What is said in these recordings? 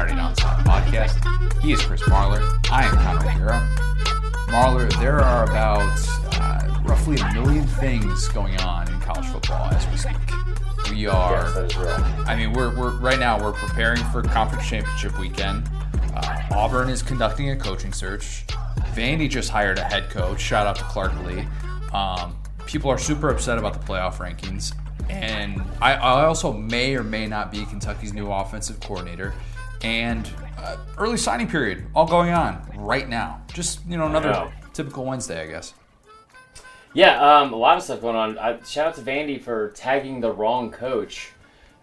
Saturday South podcast. He is Chris Marlar. I am Connor O'Gara. Marlar, there are about uh, roughly a million things going on in college football as we speak. We are, Yes, that is. I mean, we're, we're right now we're preparing for conference championship weekend. Uh, Auburn is conducting a coaching search. Vandy just hired a head coach. Shout out to Clark Lea. Um, people are super upset about the playoff rankings. And I, I also may or may not be Kentucky's new offensive coordinator. And uh, early signing period, all going on right now. Just, you know, another know. typical Wednesday, I guess. Yeah, um, a lot of stuff going on. I, shout out to Vandy for tagging the wrong coach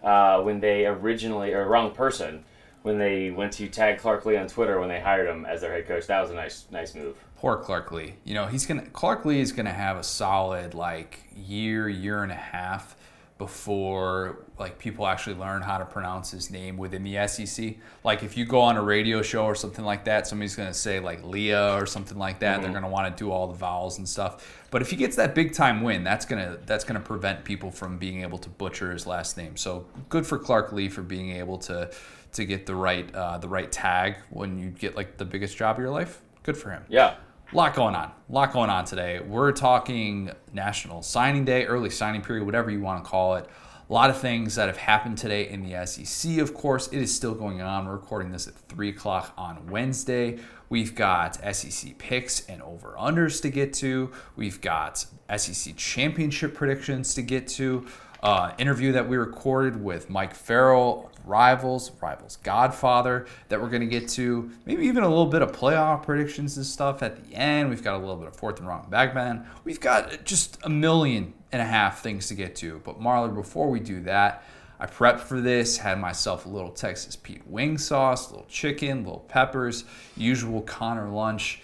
uh, when they originally, or wrong person, when they went to tag Clark Lea on Twitter when they hired him as their head coach. That was a nice, nice move. Poor Clark Lea. You know, he's gonna Clark Lea is gonna have a solid like year, year and a half before like people actually learn how to pronounce his name within the SEC. Like if you go on a radio show or something like that, somebody's gonna say like Leah or something like that. They're gonna want to do all the vowels and stuff. But if he gets that big time win, that's gonna that's gonna prevent people from being able to butcher his last name. So good for Clark Lea for being able to to get the right uh, the right tag when you get like the biggest job of your life. Good for him Yeah. Lot going on. A lot going on today. We're talking National Signing Day, early signing period, whatever you want to call it. A lot of things that have happened today in the SEC, of course. It is still going on. We're recording this at 3 o'clock on Wednesday. We've got SEC picks and over unders to get to. We've got SEC championship predictions to get to. Uh, interview that we recorded with Mike Farrell, Rivals, Rivals Godfather, that we're going to get to. Maybe even a little bit of playoff predictions and stuff at the end. We've got a little bit of fourth and wrong backman. We've got just a million and a half things to get to. But Marlar, before we do that, I prepped for this, had myself a little Texas Pete wing sauce, little chicken, little peppers, usual Connor lunch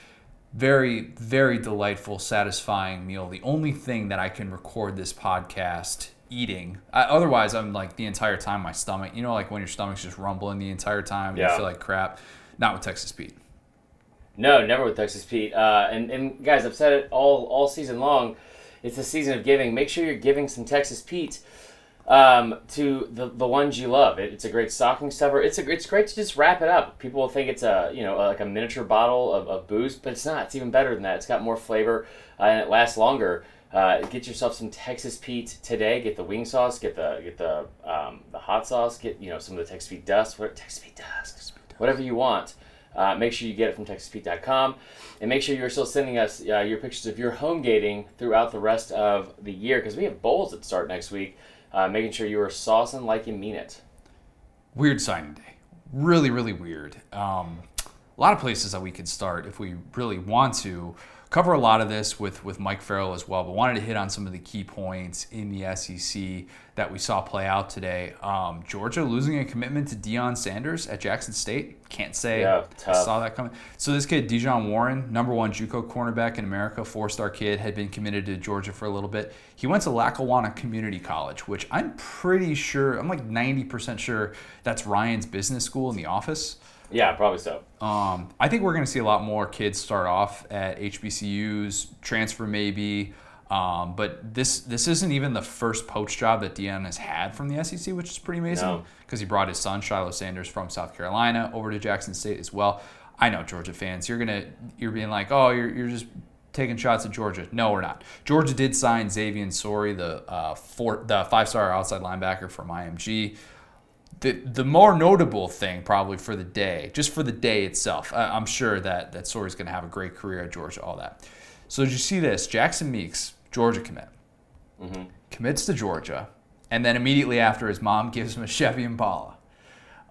very very delightful satisfying meal the only thing that i can record this podcast eating I, otherwise i'm like the entire time my stomach you know like when your stomach's just rumbling the entire time and you feel like crap not with texas pete No, never with Texas Pete. Uh, and, and guys, I've said it all all season long. It's the season of giving. Make sure you're giving some Texas Pete um, to the, the ones you love. It, it's a great stocking stuffer. It's a it's great to just wrap it up. People will think it's a you know like a miniature bottle of, of booze, but it's not. It's even better than that. It's got more flavor uh, and it lasts longer. Uh, get yourself some Texas Pete today. Get the wing sauce. Get the get the um, the hot sauce. Get you know some of the Texas Pete dust. What Texas Pete dust? Whatever you want. Uh, make sure you get it from TexasPete.com, and make sure you're still sending us uh, your pictures of your home gating throughout the rest of the year because we have bowls that start next week. Uh, making sure you are saucing like you mean it. weird signing day really really weird um, a lot of places that we could start if we really want to cover a lot of this with with mike farrell as well but wanted to hit on some of the key points in the sec that we saw play out today. Um, georgia losing a commitment to Deion sanders at jackson state. Can't say Yeah, I saw that coming. So this kid De'Jahn Warren number one juco cornerback in america four star kid had been committed to georgia for a little bit. He went to lackawanna community college which i'm pretty sure i'm like 90% sure that's ryan's business school in the office Yeah, probably so. um, I think we're going to see a lot more kids start off at HBCUs, transfer maybe. Um, but this this isn't even the first poach job that Deion has had from the SEC, which is pretty amazing No. because he brought his son Shiloh Sanders from South Carolina over to Jackson State as well. I know Georgia fans, you're gonna you're being like, oh, you're you're just taking shots at Georgia. No, we're not. Georgia did sign Xavier Sorey, the uh, four, the five star outside linebacker from IMG the the more notable thing probably for the day, just for the day itself, I, I'm sure that that Sorey's going to have a great career at Georgia. All that. So did you see this? Jackson Meeks, Georgia commit, commits to Georgia, and then immediately after, his mom gives him a Chevy Impala,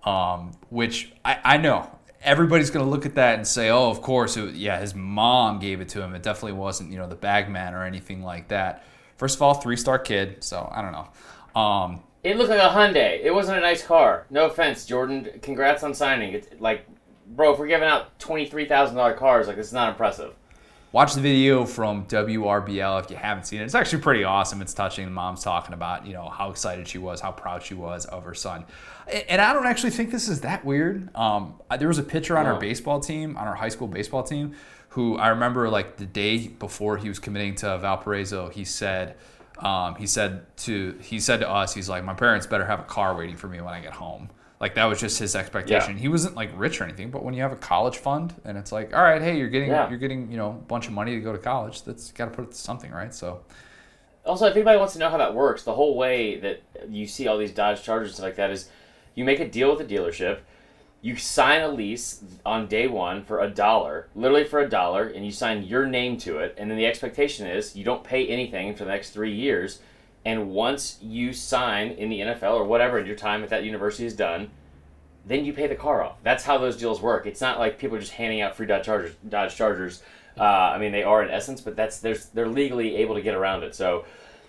um, which I, I know everybody's going to look at that and say, "Oh, of course, was- yeah, his mom gave it to him. It definitely wasn't, you know, the bagman or anything like that." First of all, three star kid, so I don't know. Um, It looked like a Hyundai. It wasn't a nice car. No offense, Jordan. Congrats on signing. It's like, bro, if we're giving out twenty three thousand dollar cars, like it's not impressive. Watch the video from WRBL if you haven't seen it. It's actually pretty awesome. It's touching. The mom's talking about, you know, how excited she was, how proud she was of her son. And I don't actually think this is that weird. Um, there was a pitcher on our baseball team, on our high school baseball team, who I remember like the day before he was committing to Valparaiso, he said, um, he said to he said to us, he's like, my parents better have a car waiting for me when I get home. Like that was just his expectation. Yeah. He wasn't like rich or anything, but when you have a college fund and it's like, all right, hey, you're getting Yeah. you're getting you know a bunch of money to go to college. That's got to put it to something, right? So Also, if anybody wants to know how that works, the whole way that you see all these Dodge Chargers and stuff like that is you make a deal with the dealership, you sign a lease on day one for a dollar, literally for a dollar, and you sign your name to it, and then the expectation is you don't pay anything for the next three years, and once you sign in the NFL or whatever, and your time at that university is done, then you pay the car off. That's how those deals work. It's not like people are just handing out free Dodge Chargers. Dodge Chargers. Uh, I mean, they are in essence, but that's they're legally able to get around it. So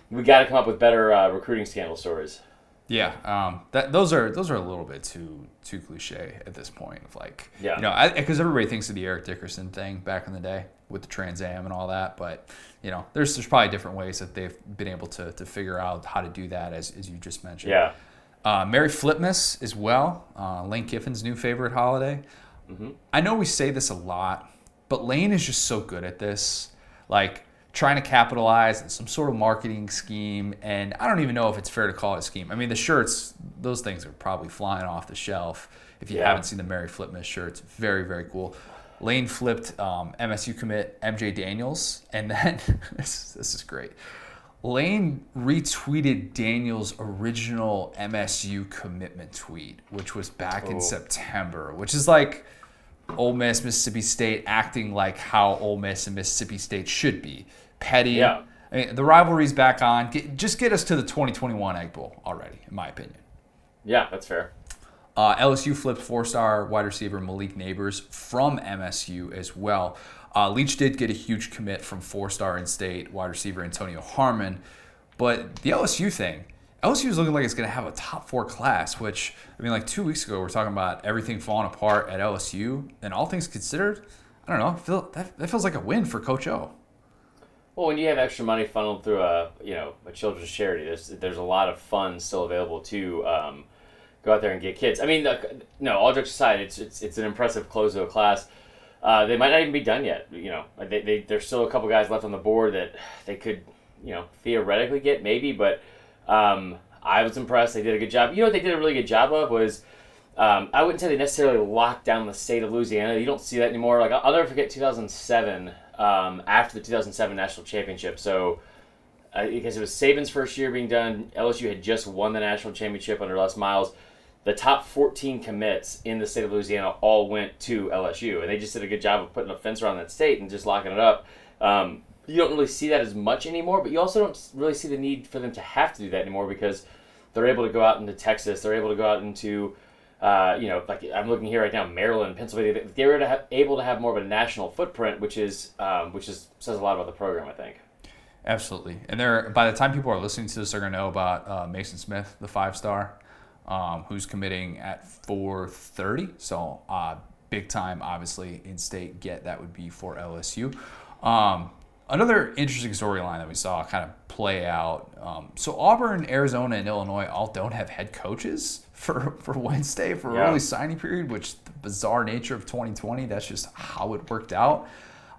we got to come up with better uh, recruiting scandal stories. Yeah, um, that those are those are a little bit too too cliche at this point. Of like, Yeah. you know, because everybody thinks of the Eric Dickerson thing back in the day with the Trans Am and all that, but you know, there's there's probably different ways that they've been able to to figure out how to do that, as as you just mentioned. Yeah. Uh, Merry Flipmas as well. Uh, Lane Kiffin's new favorite holiday. I know we say this a lot, but Lane is just so good at this. Like trying to capitalize on some sort of marketing scheme. And I don't even know if it's fair to call it a scheme. I mean, the shirts, those things are probably flying off the shelf. If you Yeah. haven't seen the Merry Flipmas shirts, very, very cool. Lane flipped um, MSU commit MJ Daniels, and then this, this is great. Lane retweeted Daniels' original MSU commitment tweet, which was back in Oh. September, which is like Ole Miss, Mississippi State acting like how Ole Miss and Mississippi State should be. Petty. Yeah. I mean, the rivalry's back on. Get, just get us to the 2021 Egg Bowl already, in my opinion. Yeah, that's fair. Uh, LSU flipped four-star wide receiver Malik Nabers from MSU as well. Uh, Leach did get a huge commit from four-star in-state wide receiver Antonio Harmon, but the LSU thing, LSU is looking like it's going to have a top four class. Which I mean, like two weeks ago, we are talking about everything falling apart at LSU, and all things considered, I don't know. Feel that, that feels like a win for Coach O. Well, when you have extra money funneled through a you know a children's charity, there's there's a lot of funds still available to um, go out there and get kids. I mean, the, no, all jokes aside, it's it's it's an impressive close to a class. Uh, they might not even be done yet. You know, they, they, there's still a couple guys left on the board that they could, you know, theoretically get maybe. But um, I was impressed. They did a good job. You know what they did a really good job of was. Um, I wouldn't say they necessarily locked down the state of Louisiana. You don't see that anymore. Like I'll never forget 2007 um, after the 2007 national championship. So uh, because it was Saban's first year being done, LSU had just won the national championship under Les Miles. The top 14 commits in the state of Louisiana all went to LSU, and they just did a good job of putting a fence around that state and just locking it up. Um, you don't really see that as much anymore, but you also don't really see the need for them to have to do that anymore because they're able to go out into Texas, they're able to go out into uh, you know, like I'm looking here right now, Maryland, Pennsylvania. They're to have, able to have more of a national footprint, which is um, which is says a lot about the program, I think. Absolutely. And they're by the time people are listening to this, they're going to know about uh, Maason Smith, the five star, um, who's committing at 4:30. So uh, big time, obviously in state get that would be for LSU. Um, another interesting storyline that we saw kind of play out. Um, so Auburn, Arizona, and Illinois all don't have head coaches for for Wednesday for Yeah. early signing period, which the bizarre nature of 2020. That's just how it worked out.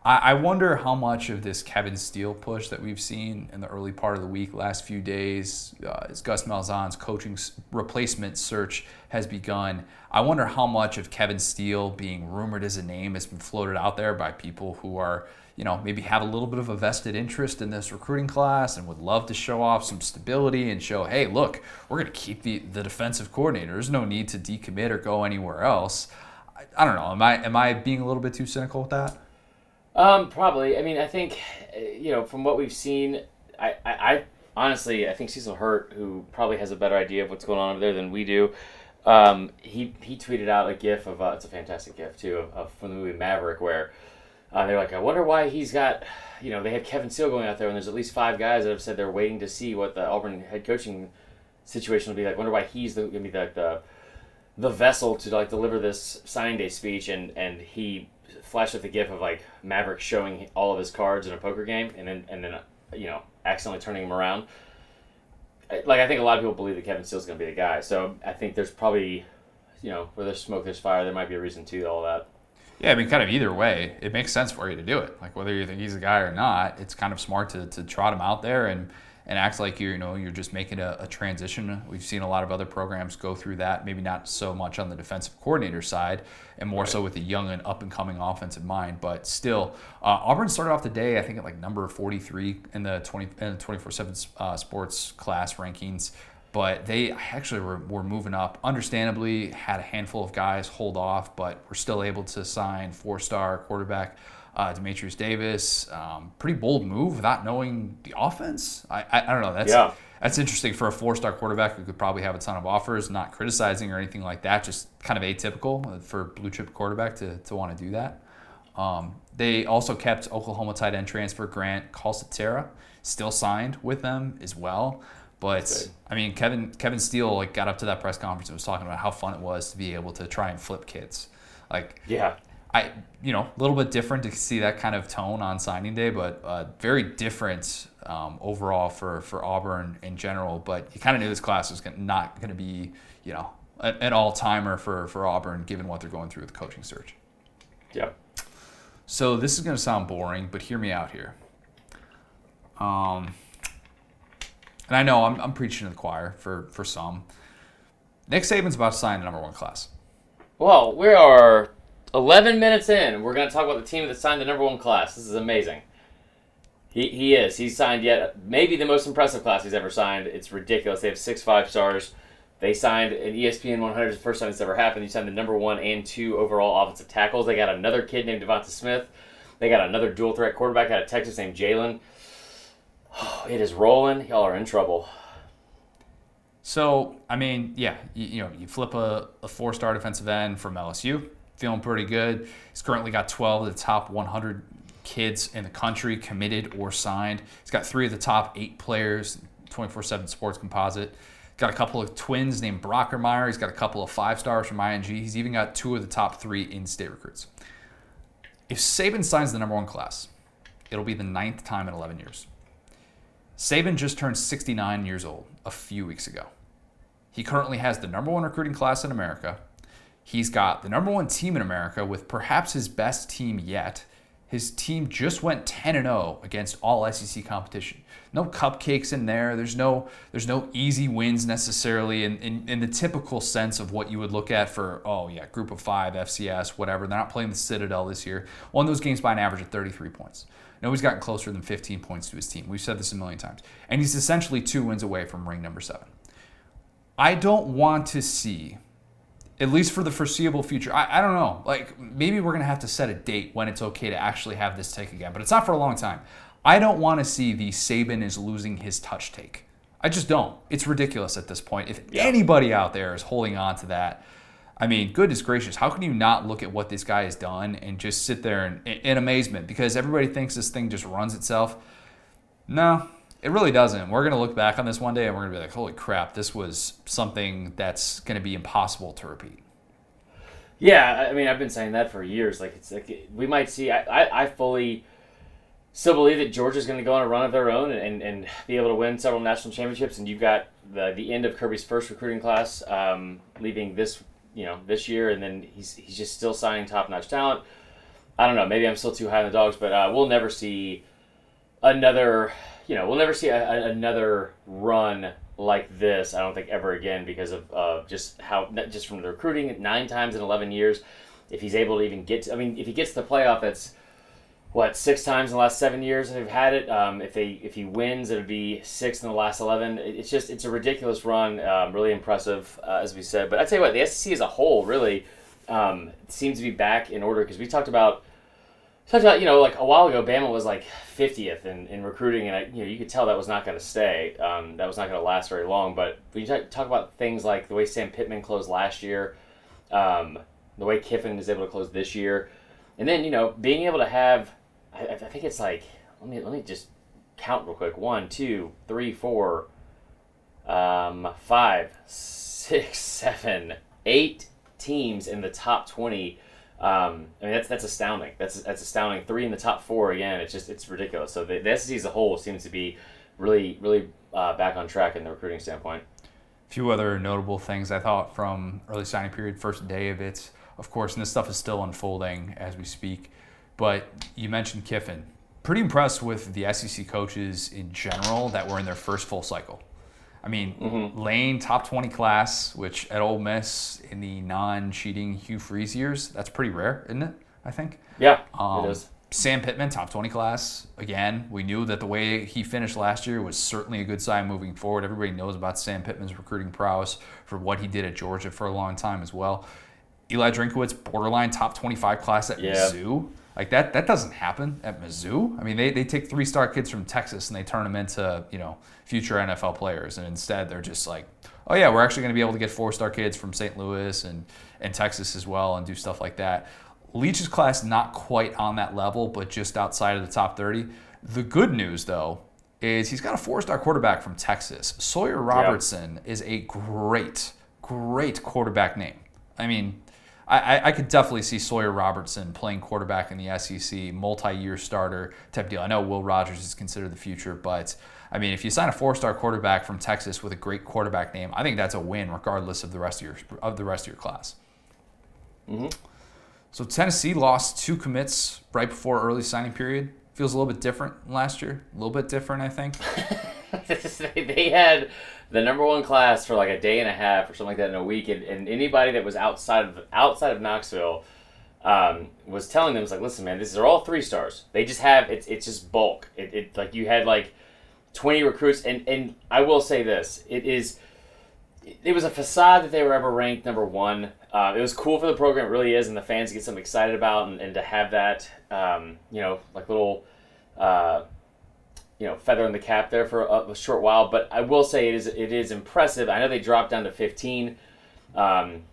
I I wonder how much of this Kevin Steele push that we've seen in the early part of the week, last few days, uh, as Gus Malzahn's coaching replacement search has begun. I wonder how much of Kevin Steele being rumored as a name has been floated out there by people who are, you know, maybe have a little bit of a vested interest in this recruiting class and would love to show off some stability and show, hey, look, we're going to keep the, the defensive coordinator. There's no need to decommit or go anywhere else. I, I don't know. Am I am I being a little bit too cynical with that? Um, probably. I mean, I think you know from what we've seen, I, I, I honestly I think Cecil Hurt, who probably has a better idea of what's going on over there than we do. Um, he he tweeted out a GIF of uh, it's a fantastic GIF too of, of from the movie Maverick where uh, they're like, I wonder why he's got, you know, they have Kevin Steele going out there, and there's at least five guys that have said they're waiting to see what the Auburn head coaching situation will be like. Wonder why he's gonna be the, the the vessel to like deliver this signing day speech, and and he flashed up the gif of like Maverick showing all of his cards in a poker game, and then and then uh, you know accidentally turning him around. Like I think a lot of people believe that Kevin Steele's going to be the guy, so I think there's probably, you know, where there's smoke, there's fire. There might be a reason to all that. Yeah, I mean, kind of either way, it makes sense for you to do it. Like whether you think he's a guy or not, it's kind of smart to, to trot him out there and and act like you're you know you're just making a, a, transition. We've seen a lot of other programs go through that. Maybe not so much on the defensive coordinator side, and more right. so with the young and up and coming offensive mind. But still, uh, Auburn started off the day I think at like number 43 in the 20 in the 24/7 uh, sports class rankings. But they actually were, were moving up. Understandably, had a handful of guys hold off, but were still able to sign four-star quarterback uh, Dematrius Davis. Um, pretty bold move without knowing the offense. I, I, I don't know. That's yeah. that's interesting for a four-star quarterback who could probably have a ton of offers. Not criticizing or anything like that. Just kind of atypical for blue chip quarterback to, to want to do that. Um, they also kept Oklahoma tight end transfer Grant Calcaterra, still signed with them as well. But I mean, Kevin Kevin Steele like got up to that press conference and was talking about how fun it was to be able to try and flip kids. Like yeah, I you know a little bit different to see that kind of tone on signing day, but uh, very different um, overall for for Auburn in general. But you kind of knew this class was not going to be you know an all timer for for Auburn given what they're going through with the coaching search. Yeah. So this is going to sound boring, but hear me out here. Um, and I know I'm, I'm preaching to the choir for for some. Nick Saban's about to sign the number one class. Well, we are 11 minutes in, we're going to talk about the team that signed the number one class. This is amazing. He, he is. He's signed yet maybe the most impressive class he's ever signed. It's ridiculous. They have six five stars. They signed an ESPN 100 the first time it's ever happened. He signed the number one and two overall offensive tackles. They got another kid named Devonta Smith. They got another dual threat quarterback out of Texas named Jalen. It is rolling. Y'all are in trouble. So, I mean, yeah, you, you know, you flip a, a four star defensive end from LSU feeling pretty good. He's currently got 12 of the top 100 kids in the country committed or signed. He's got three of the top eight players, 24 7 sports composite. Got a couple of twins named Brockermeyer. He's got a couple of five stars from IMG. He's even got two of the top three in state recruits. If Saban signs the number one class, it'll be the ninth time in 11 years. Saban just turned 69 years old a few weeks ago. He currently has the number one recruiting class in America He's got the number one team in America with perhaps his best team yet. His team just went 10 and 0 against all SEC competition. No cupcakes in there. There's no there's no easy wins necessarily in, in, in the typical sense of what you would look at for oh yeah group of five FCS whatever. They're not playing the Citadel this year. Won those games by an average of 33 points. Nobody's gotten closer than 15 points to his team. We've said this a million times, and he's essentially two wins away from ring number seven. I don't want to see at least for the foreseeable future. I, I don't know. Like maybe we're gonna have to set a date when it's okay to actually have this take again, but it's not for a long time. I don't want to see the Saban is losing his touch take. I just don't. It's ridiculous at this point. If yeah. anybody out there is holding on to that, I mean, goodness gracious, how can you not look at what this guy has done and just sit there in, in amazement because everybody thinks this thing just runs itself? No, it really doesn't. We're going to look back on this one day and we're going to be like, holy crap, this was something that's going to be impossible to repeat. Yeah, I mean, I've been saying that for years. Like, it's like we might see. I, I, I fully still believe that Georgia's going to go on a run of their own and, and be able to win several national championships. And you've got the the end of Kirby's first recruiting class, um, leaving this you know this year, and then he's he's just still signing top notch talent. I don't know. Maybe I'm still too high on the dogs, but uh, we'll never see another you know, we'll never see a, a, another run like this. I don't think ever again because of uh, just how just from the recruiting nine times in eleven years. If he's able to even get, to, I mean, if he gets to the playoff, that's what six times in the last seven years they've had it. Um, if they if he wins, it'll be six in the last eleven. It's just it's a ridiculous run. Um, really impressive, uh, as we said. But I tell you what, the SEC as a whole really um, seems to be back in order because we talked about talked about you know like a while ago Bama was like 50th in, in recruiting and I, you know you could tell that was not going to stay um, that was not going to last very long but when you talk, talk, about things like the way Sam Pittman closed last year um, the way Kiffin is able to close this year and then you know being able to have I, I think it's like let me let me just count real quick one two three four um, five six seven eight teams in the top 20 um, I mean that's that's astounding. That's that's astounding. Three in the top four again. It's just it's ridiculous. So the, the SEC as a whole seems to be really really uh, back on track in the recruiting standpoint. A few other notable things I thought from early signing period, first day of it, of course, and this stuff is still unfolding as we speak. But you mentioned Kiffin. pretty impressed with the SEC coaches in general that were in their first full cycle. I mean, Mm-hmm. Lane top twenty class, which at Ole Miss in the non-cheating Hugh Freeze years, that's pretty rare, isn't it? I think. Yeah, Um, it is. Sam Pittman, top 20 class. Again, we knew that the way he finished last year was certainly a good sign moving forward. Everybody knows about Sam Pittman's recruiting prowess for what he did at Georgia for a long time as well. Eli Drinkwitz, borderline top 25 class at Yeah. Mizzou. Like that, that doesn't happen at Mizzou. I mean, they, they take three star kids from Texas and they turn them into, you know, future NFL players. And instead they're just like, oh yeah, we're actually going to be able to get four star kids from St. Louis and, and Texas as well and do stuff like that. Leach's class not quite on that level, but just outside of the top 30. The good news, though, is he's got a four-star quarterback from Texas. Sawyer Robertson is a great, great quarterback name. I mean, I, I- could definitely see Sawyer Robertson playing quarterback in the SEC, multi-year starter type deal. I know Will Rogers is considered the future, but I mean, if you sign a four-star quarterback from Texas with a great quarterback name, I think that's a win, regardless of the rest of your of the rest of your class. Mm-hmm. So Tennessee lost two commits right before early signing period. Feels a little bit different last year. A little bit different, I think. they had the number one class for like a day and a half or something like that in a week, and, and anybody that was outside of outside of Knoxville um, was telling them, "It's like, listen, man, these are all three stars. They just have it's it's just bulk. It, it like you had like twenty recruits, and and I will say this, it is." It was a facade that they were ever ranked number one. Uh, it was cool for the program, it really is, and the fans get something excited about, and, and to have that, um, you know, like little, uh, you know feather in the cap there for a, a short while. But I will say it is it is impressive. I know they dropped down to 15. Um,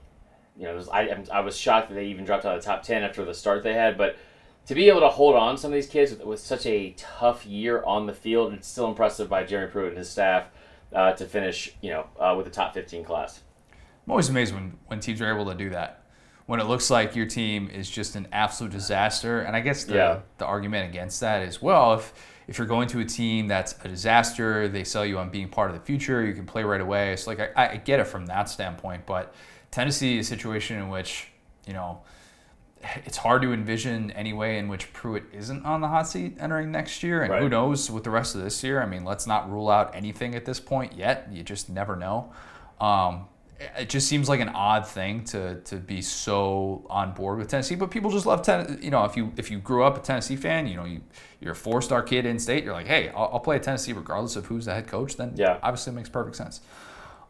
you know, was, I I was shocked that they even dropped out of the top 10 after the start they had. But to be able to hold on some of these kids with, with such a tough year on the field, it's still impressive by Jeremy Pruitt and his staff uh, to finish you know uh, with the top 15 class. I'm always amazed when, when teams are able to do that. When it looks like your team is just an absolute disaster. And I guess the, Yeah. the argument against that is well, if, if you're going to a team that's a disaster, they sell you on being part of the future, you can play right away. So, like, I, I get it from that standpoint. But Tennessee is a situation in which, you know, it's hard to envision any way in which Pruitt isn't on the hot seat entering next year. And who knows with the rest of this year? I mean, let's not rule out anything at this point yet. You just never know. Um, it just seems like an odd thing to to be so on board with Tennessee, but people just love Tennessee. You know, if you if you grew up a Tennessee fan, you know you you're a four star kid in state. You're like, hey, I'll, I'll play at Tennessee regardless of who's the head coach. Then Yeah. obviously it makes perfect sense.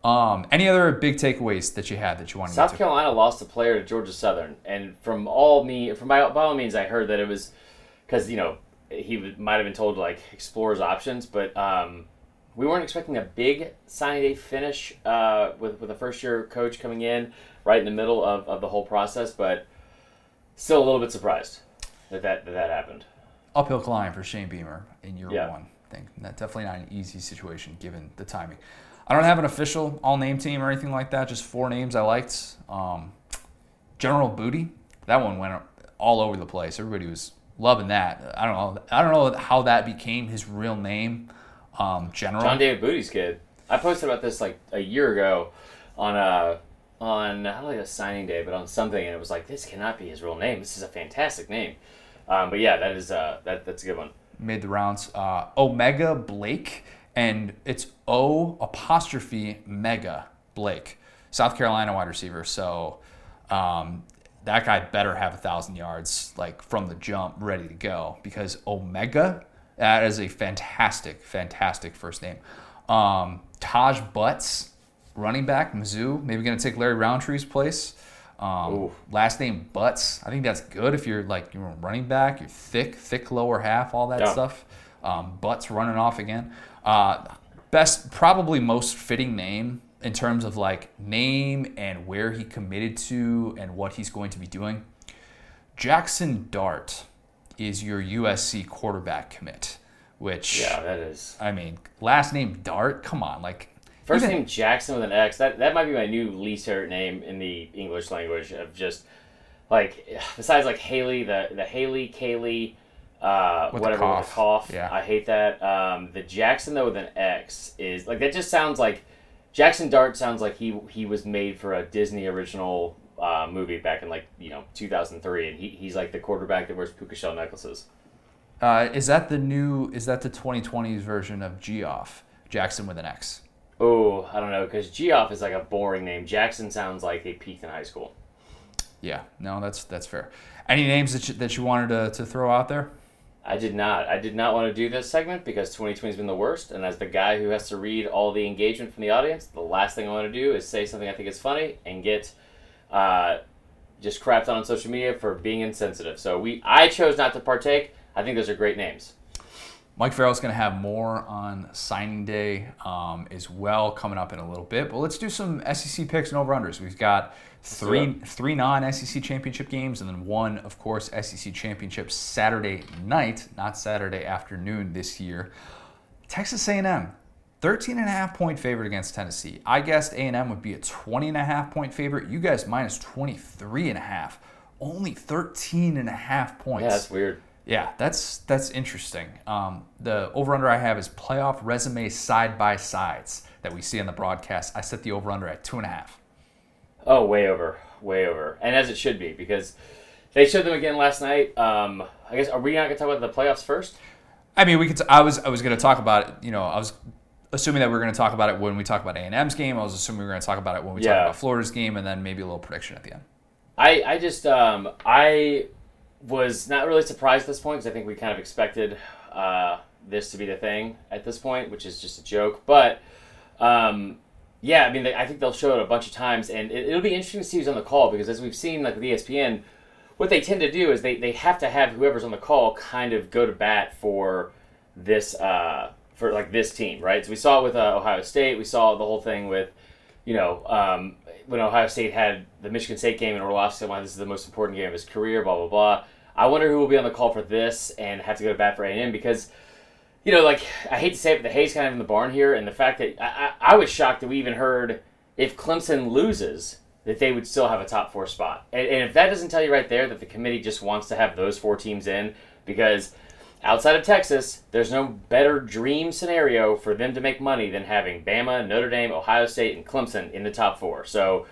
Um, any other big takeaways that you had that you wanted South to? Carolina lost a player to Georgia Southern, and from all me, from by, by all means, I heard that it was because you know he might have been told to like explore his options, but um, we weren't expecting a big signing day finish uh, with with a first year coach coming in right in the middle of, of the whole process, but still a little bit surprised that that that, that happened. uphill climb for Shane Beamer in year Yeah. one. I think that definitely not an easy situation given the timing. I don't have an official all name team or anything like that. Just four names I liked. Um, General Booty, that one went all over the place. Everybody was loving that. I don't know. I don't know how that became his real name. Um, General. John David Booty's kid. I posted about this like a year ago on a on not like a signing day, but on something, and it was like this cannot be his real name. This is a fantastic name. Um, but yeah, that is uh, that that's a good one. made the rounds. Uh, Omega Blake, and it's O apostrophe Mega Blake, South Carolina wide receiver. So um, that guy better have a thousand yards like from the jump, ready to go. Because Omega, that is a fantastic, fantastic first name. Um, Taj Butts, running back, Mizzou, maybe going to take Larry Rountree's place. Um, last name Butts. I think that's good if you're like you're a running back, you're thick, thick lower half, all that Yeah. stuff. Um, Butts running off again. Uh, best, probably most fitting name in terms of like name and where he committed to and what he's going to be doing. Jackson Dart is your USC quarterback commit, which Yeah, that is. I mean, last name Dart. Come on, like First even- name Jackson with an X. That that might be my new least favorite name in the English language. Of just like besides like Haley, the the Haley Kaylee, uh, With the whatever with the cough. Yeah. I hate that. Um, the Jackson though with an X is like that. Just sounds like Jackson Dart sounds like he he was made for a Disney original uh, movie back in like you know 2003, and he, he's like the quarterback that wears puka shell necklaces. Uh, is that the new? Is that the 2020s version of Geoff Jackson with an X? Oh, I don't know, because Geoff is like a boring name. Jackson sounds like they peaked in high school. Yeah, no, that's that's fair. Any names that you, that you wanted to, to throw out there? I did not. I did not want to do this segment because 2020 has been the worst. And as the guy who has to read all the engagement from the audience, the last thing I want to do is say something I think is funny and get uh, just crapped on on social media for being insensitive. So we, I chose not to partake. I think those are great names. Mike Farrell's going to have more on signing day um, as well coming up in a little bit. But let's do some SEC picks and over unders. We've got three three non SEC championship games and then one, of course, SEC championship Saturday night, not Saturday afternoon this year. Texas A&M 13 and a half point favorite against Tennessee. I guessed A&M would be a 20 and a half point favorite. You guys minus 23 and a half. Only 13 and a half points. Yeah, that's weird. Yeah, that's that's interesting. Um, the over under I have is playoff resume side by sides that we see on the broadcast. I set the over under at two and a half. Oh, way over, way over, and as it should be because they showed them again last night. Um, I guess are we not going to talk about the playoffs first? I mean, we could. I was I was going to talk about it. You know, I was assuming that we are going to talk about it when we talk about A and M's game. I was assuming we were going to talk about it when we Yeah. talk about Florida's game, and then maybe a little prediction at the end. I, I just um, I was not really surprised at this point because I think we kind of expected uh, this to be the thing at this point, which is just a joke. But um, yeah, I mean, they, I think they'll show it a bunch of times, and it, it'll be interesting to see who's on the call because as we've seen, like with ESPN, what they tend to do is they, they have to have whoever's on the call kind of go to bat for this uh, for like this team, right? So we saw it with uh, Ohio State. We saw the whole thing with you know, um, when Ohio State had the Michigan State game and Orlovsky said, "Why this is the most important game of his career," blah blah blah. I wonder who will be on the call for this and have to go to bat for A and M because, you know, like I hate to say it, but the hay's kind of in the barn here, and the fact that I, I, I was shocked that we even heard if Clemson loses that they would still have a top four spot, and, and if that doesn't tell you right there that the committee just wants to have those four teams in because outside of Texas, there's no better dream scenario for them to make money than having Bama, Notre Dame, Ohio State, and Clemson in the top four. So,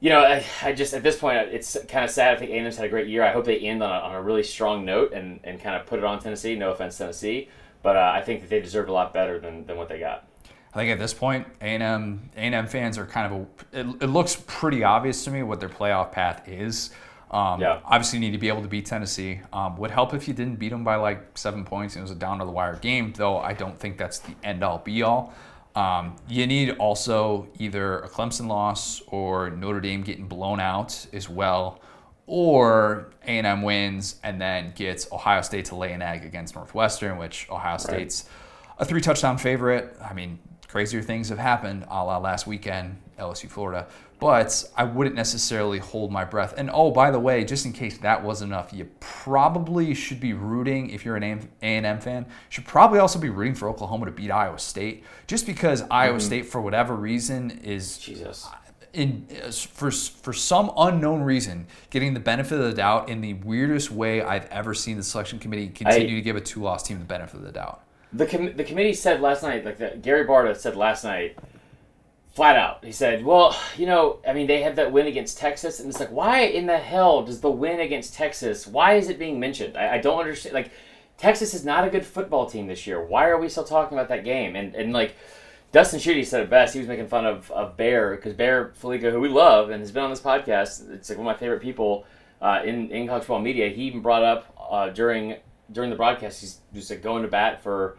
you know, I, I just at this point it's kind of sad. I think A&M's had a great year. I hope they end on a, on a really strong note and, and kind of put it on Tennessee. No offense, Tennessee, but uh, I think that they deserved a lot better than, than what they got. I think at this point, A&M A&M fans are kind of a, it, it looks pretty obvious to me what their playoff path is. Um, Yeah. Obviously, you need to be able to beat Tennessee. Um, would help if you didn't beat them by like seven points. It was a down to the wire game, though. I don't think that's the end all be all. Um, you need also either a Clemson loss or Notre Dame getting blown out as well, or A&M wins and then gets Ohio State to lay an egg against Northwestern, which Ohio State's a three touchdown favorite. I mean, crazier things have happened a la last weekend, LSU Florida. But I wouldn't necessarily hold my breath. And oh, by the way, just in case that wasn't enough, you probably should be rooting if you're an A&M fan. Should probably also be rooting for Oklahoma to beat Iowa State, just because Iowa mm-hmm. State, for whatever reason, is Jesus. in for for some unknown reason, getting the benefit of the doubt in the weirdest way I've ever seen the selection committee continue I- to give a two-loss team the benefit of the doubt. The, com- the committee said last night, like the, Gary Barta said last night, flat out. He said, "Well, you know, I mean, they had that win against Texas, and it's like, why in the hell does the win against Texas? Why is it being mentioned? I, I don't understand. Like, Texas is not a good football team this year. Why are we still talking about that game? And and like." Dustin Schutte said it best. He was making fun of, of Bear because Bear Felica, who we love and has been on this podcast, it's like one of my favorite people uh, in in college football media. He even brought up uh, during during the broadcast. He's just like going to bat for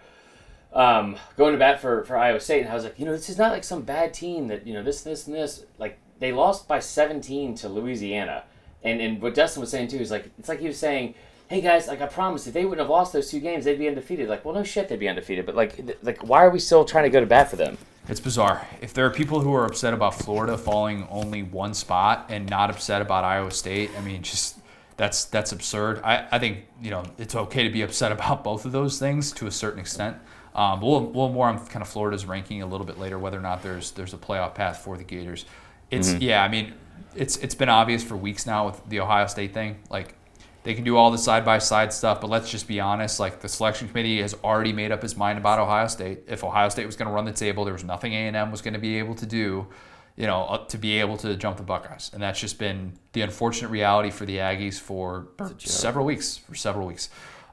um, going to bat for, for Iowa State, and I was like, you know, this is not like some bad team that you know this, this, and this. Like they lost by 17 to Louisiana, and and what Dustin was saying too is like it's like he was saying, hey guys, like I promise, if they wouldn't have lost those two games, they'd be undefeated. Like, well, no shit, they'd be undefeated, but like th- like why are we still trying to go to bat for them? It's bizarre. If there are people who are upset about Florida falling only one spot and not upset about Iowa State, I mean, just that's that's absurd. I, I think you know it's okay to be upset about both of those things to a certain extent. Um, but we'll, we'll more on kind of Florida's ranking a little bit later, whether or not there's there's a playoff path for the Gators. It's yeah, I mean, it's it's been obvious for weeks now with the Ohio State thing. Like they can do all the side by side stuff, but let's just be honest. Like the selection committee has already made up its mind about Ohio State. If Ohio State was going to run the table, there was nothing A and M was going to be able to do, you know, uh, to be able to jump the Buckeyes, and that's just been the unfortunate reality for the Aggies for several weeks. For several weeks.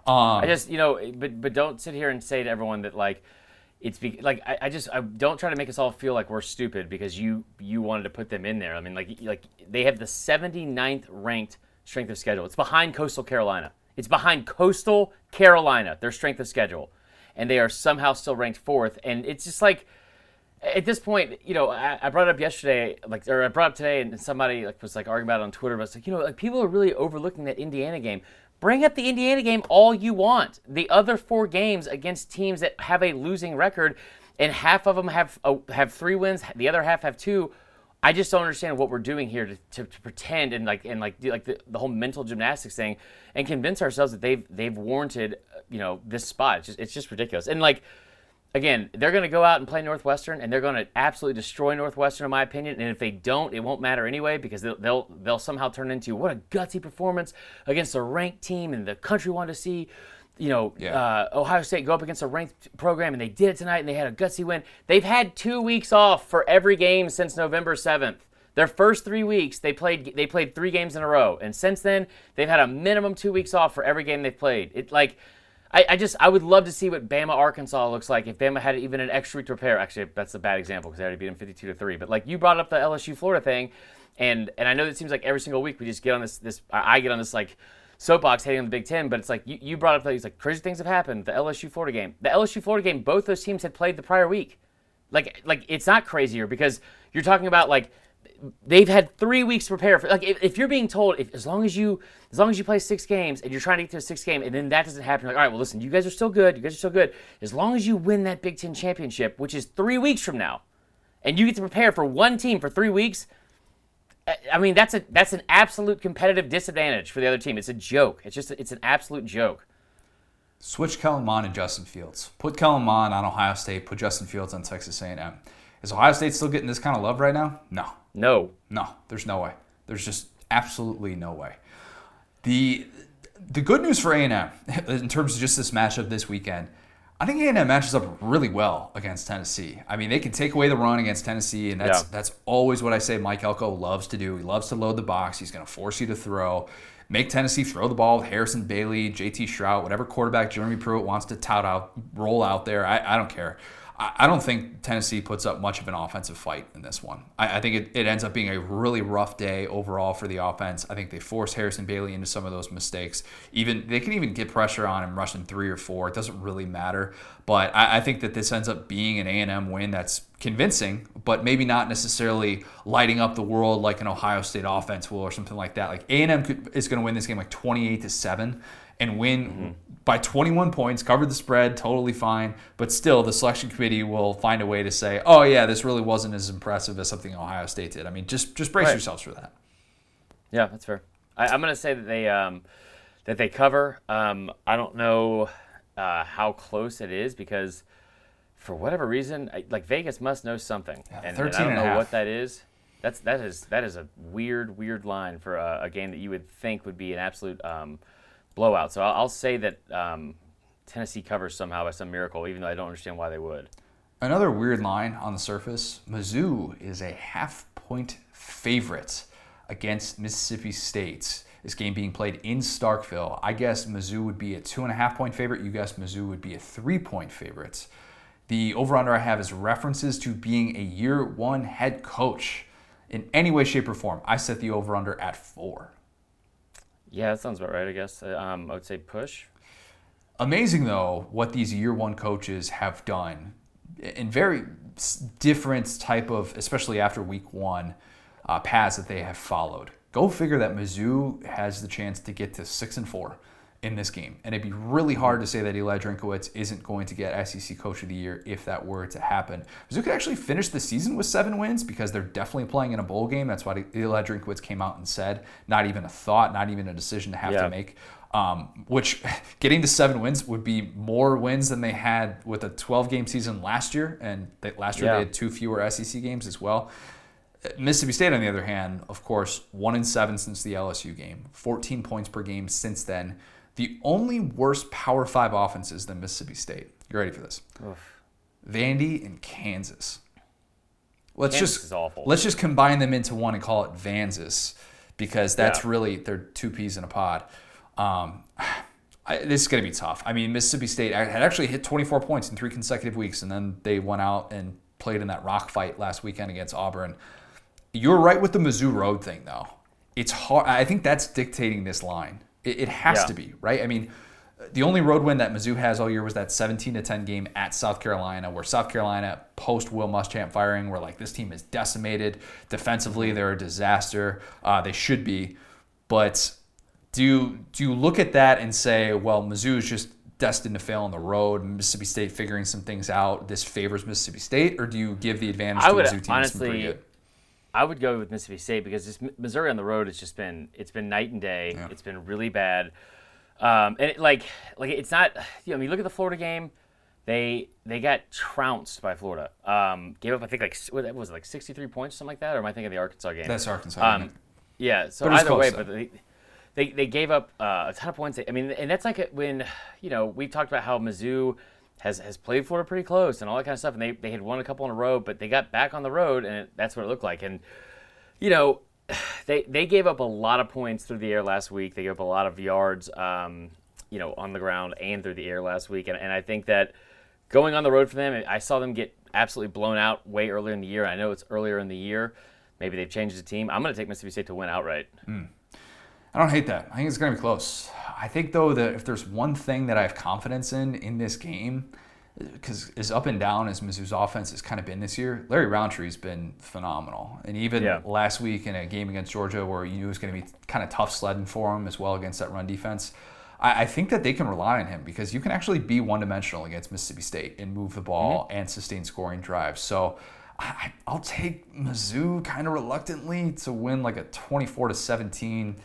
Um, I just you know, but but don't sit here and say to everyone that like it's be, like I, I just I don't try to make us all feel like we're stupid because you you wanted to put them in there. I mean like like they have the 79th ranked strength of schedule. It's behind Coastal Carolina. It's behind Coastal Carolina, their strength of schedule, and they are somehow still ranked fourth. And it's just like at this point, you know, I, I brought up yesterday, like, or I brought up today, and somebody like was like arguing about it on Twitter. But it's like, you know, like people are really overlooking that Indiana game. Bring up the Indiana game all you want. The other four games against teams that have a losing record, and half of them have uh, have three wins, the other half have two. I just don't understand what we're doing here to, to, to pretend and like and like do like the, the whole mental gymnastics thing and convince ourselves that they've they've warranted uh, you know this spot. It's just it's just ridiculous. And like again, they're going to go out and play Northwestern, and they're going to absolutely destroy Northwestern, in my opinion. And if they don't, it won't matter anyway because they'll they'll, they'll somehow turn into what a gutsy performance against a ranked team, and the country wanted to see. You know, Yeah. uh, Ohio State go up against a ranked program, and they did it tonight, and they had a gutsy win. They've had two weeks off for every game since November seventh. Their first three weeks, they played they played three games in a row, and since then, they've had a minimum two weeks off for every game they've played. It like I, I just I would love to see what Bama Arkansas looks like if Bama had even an extra week to prepare. Actually, that's a bad example because they already beat them 52 to three. But like you brought up the LSU Florida thing, and and I know it seems like every single week we just get on this this I I get on this like soapbox hating on the Big Ten, but it's like you, you brought up these like crazy things have happened. The LSU Florida game, the LSU Florida game, both those teams had played the prior week. Like like it's not crazier because you're talking about like they've had three weeks to prepare for like if, if you're being told if as long as you as long as you play six games and you're trying to get to a sixth game and then that doesn't happen like all right well listen you guys are still good you guys are still good as long as you win that big ten championship which is three weeks from now and you get to prepare for one team for three weeks I- mean that's a that's an absolute competitive disadvantage for the other team it's a joke it's just it's an absolute joke Switch Kellen Mond and Justin Fields. Put Kellen Mond on Ohio State. Put Justin Fields on Texas A&M. Is Ohio State still getting this kind of love right now? No, no no. There's no way. There's just absolutely no way. The the good news for A&M in terms of just this matchup this weekend, I think A&M matches up really well against Tennessee. I mean, they can take away the run against Tennessee, and that's Yeah. that's always what I say. Mike Elko loves to do. He loves to load the box. He's going to force you to throw. Make Tennessee throw the ball with Harrison Bailey, JT Shrout, whatever quarterback Jeremy Pruitt wants to tout out, roll out there. I, I don't care. I, don't think Tennessee puts up much of an offensive fight in this one. I, I think it, it ends up being a really rough day overall for the offense. I think they force Harrison Bailey into some of those mistakes. Even they can even get pressure on him rushing three or four. It doesn't really matter. But I, I think that this ends up being an A&M win that's convincing, but maybe not necessarily lighting up the world like an Ohio State offense will or something like that. Like A&M could, is going to win this game like 28 to 7 and win by 21 points, cover the spread, totally fine. But still, the selection committee will find a way to say, "Oh yeah, this really wasn't as impressive as something Ohio State did." I mean, just just brace Right. yourselves for that. Yeah, that's fair. I, I'm going to say that they um, that they cover. Um, I don't know uh, how close it is because for whatever reason, I, like Vegas must know something, and, and 13 I don't and know half. what that is. That's that is that is a weird weird line for a, a game that you would think would be an absolute um, blowout. So I'll, I'll say that um, Tennessee covers somehow by some miracle, even though I don't understand why they would. Another weird line on the surface Mizzou is a half point favorite against Mississippi State. This game being played in Starkville. I guess Mizzou would be a two and a half point favorite. You guess Mizzou would be a three point favorite. The over under I have is references to being a year one head coach in any way, shape, or form. I set the over under at four. Yeah, that sounds about right. I guess Uh, um, I would say push. Amazing though what these year one coaches have done in very different type of, especially after week one, uh, paths that they have followed. Go figure that Mizzou has the chance to get to six and four in this game, and it'd be really hard to say that Eli Drinkwitz isn't going to get SEC Coach of the Year if that were to happen. Mizzou could actually finish the season with seven wins because they're definitely playing in a bowl game. That's what Eli Drinkwitz came out and said. Not even a thought, not even a decision to have Yeah. to make um, which getting to seven wins would be more wins than they had with a 12 game season last year. And they, last year Yeah. they had two fewer SEC games as well. Mississippi State, on the other hand, of course, one in seven since the LSU game, 14 points per game since then. The only worse Power Five offenses than Mississippi State. You ready for this? Vandy and Kansas. Let's Kansas just let's just combine them into one and call it Vansis because that's Yeah. really they're two peas in a pod. Um, I, this is going to be tough. I mean, Mississippi State had actually hit 24 points in three consecutive weeks, and then they went out and played in that rock fight last weekend against Auburn. You're right with the Mizzou Road thing, though. It's hard. I think that's dictating this line. It, it has Yeah. to be, right? I mean, the only road win that Mizzou has all year was that 17 to 10 game at South Carolina, where South Carolina post Will Muschamp firing, where like this team is decimated defensively, they're a disaster. Uh, they should be, but do you, do you look at that and say, well, Mizzou is just destined to fail on the road, Mississippi State figuring some things out, this favors Mississippi State, or do you give the advantage I to would Mizzou team? that's honestly-? I would go with Mississippi State because this Missouri on the road has just been it's been night and day. Yeah. It's been really bad. Um, and it, like like it's not you know, I mean look at the Florida game. They they got trounced by Florida. Um, gave up I think like what was it like 63 points something like that or am I thinking of the Arkansas game? That's Arkansas. Um, yeah. So But it was either way, close, but they, they they gave up uh, a ton of points. I mean, and that's like when you know we talked about how Mizzou has has played Florida pretty close and all that kind of stuff, and they they had won a couple in a row, but they got back on the road, and it, that's what it looked like. And you know, they they gave up a lot of points through the air last week. They gave up a lot of yards, um, you know, on the ground and through the air last week. And, and I think that going on the road for them, I saw them get absolutely blown out way earlier in the year. I know it's earlier in the year. Maybe they've changed the team. I'm going to take Mississippi State to win outright. I don't hate that. I think it's going to be close. I think though that if there's one thing that I have confidence in in this game, because as up and down as Mizzou's offense has kind of been this year, Larry Rountree's been phenomenal. And even Yeah. last week in a game against Georgia, where you knew it was going to be kind of tough sledding for him as well against that run defense. I I think that they can rely on him because you can actually be one dimensional against Mississippi State and move the ball mm-hmm. and sustain scoring drives. So I, I'll take Mizzou kind of reluctantly to win like a 24 to 17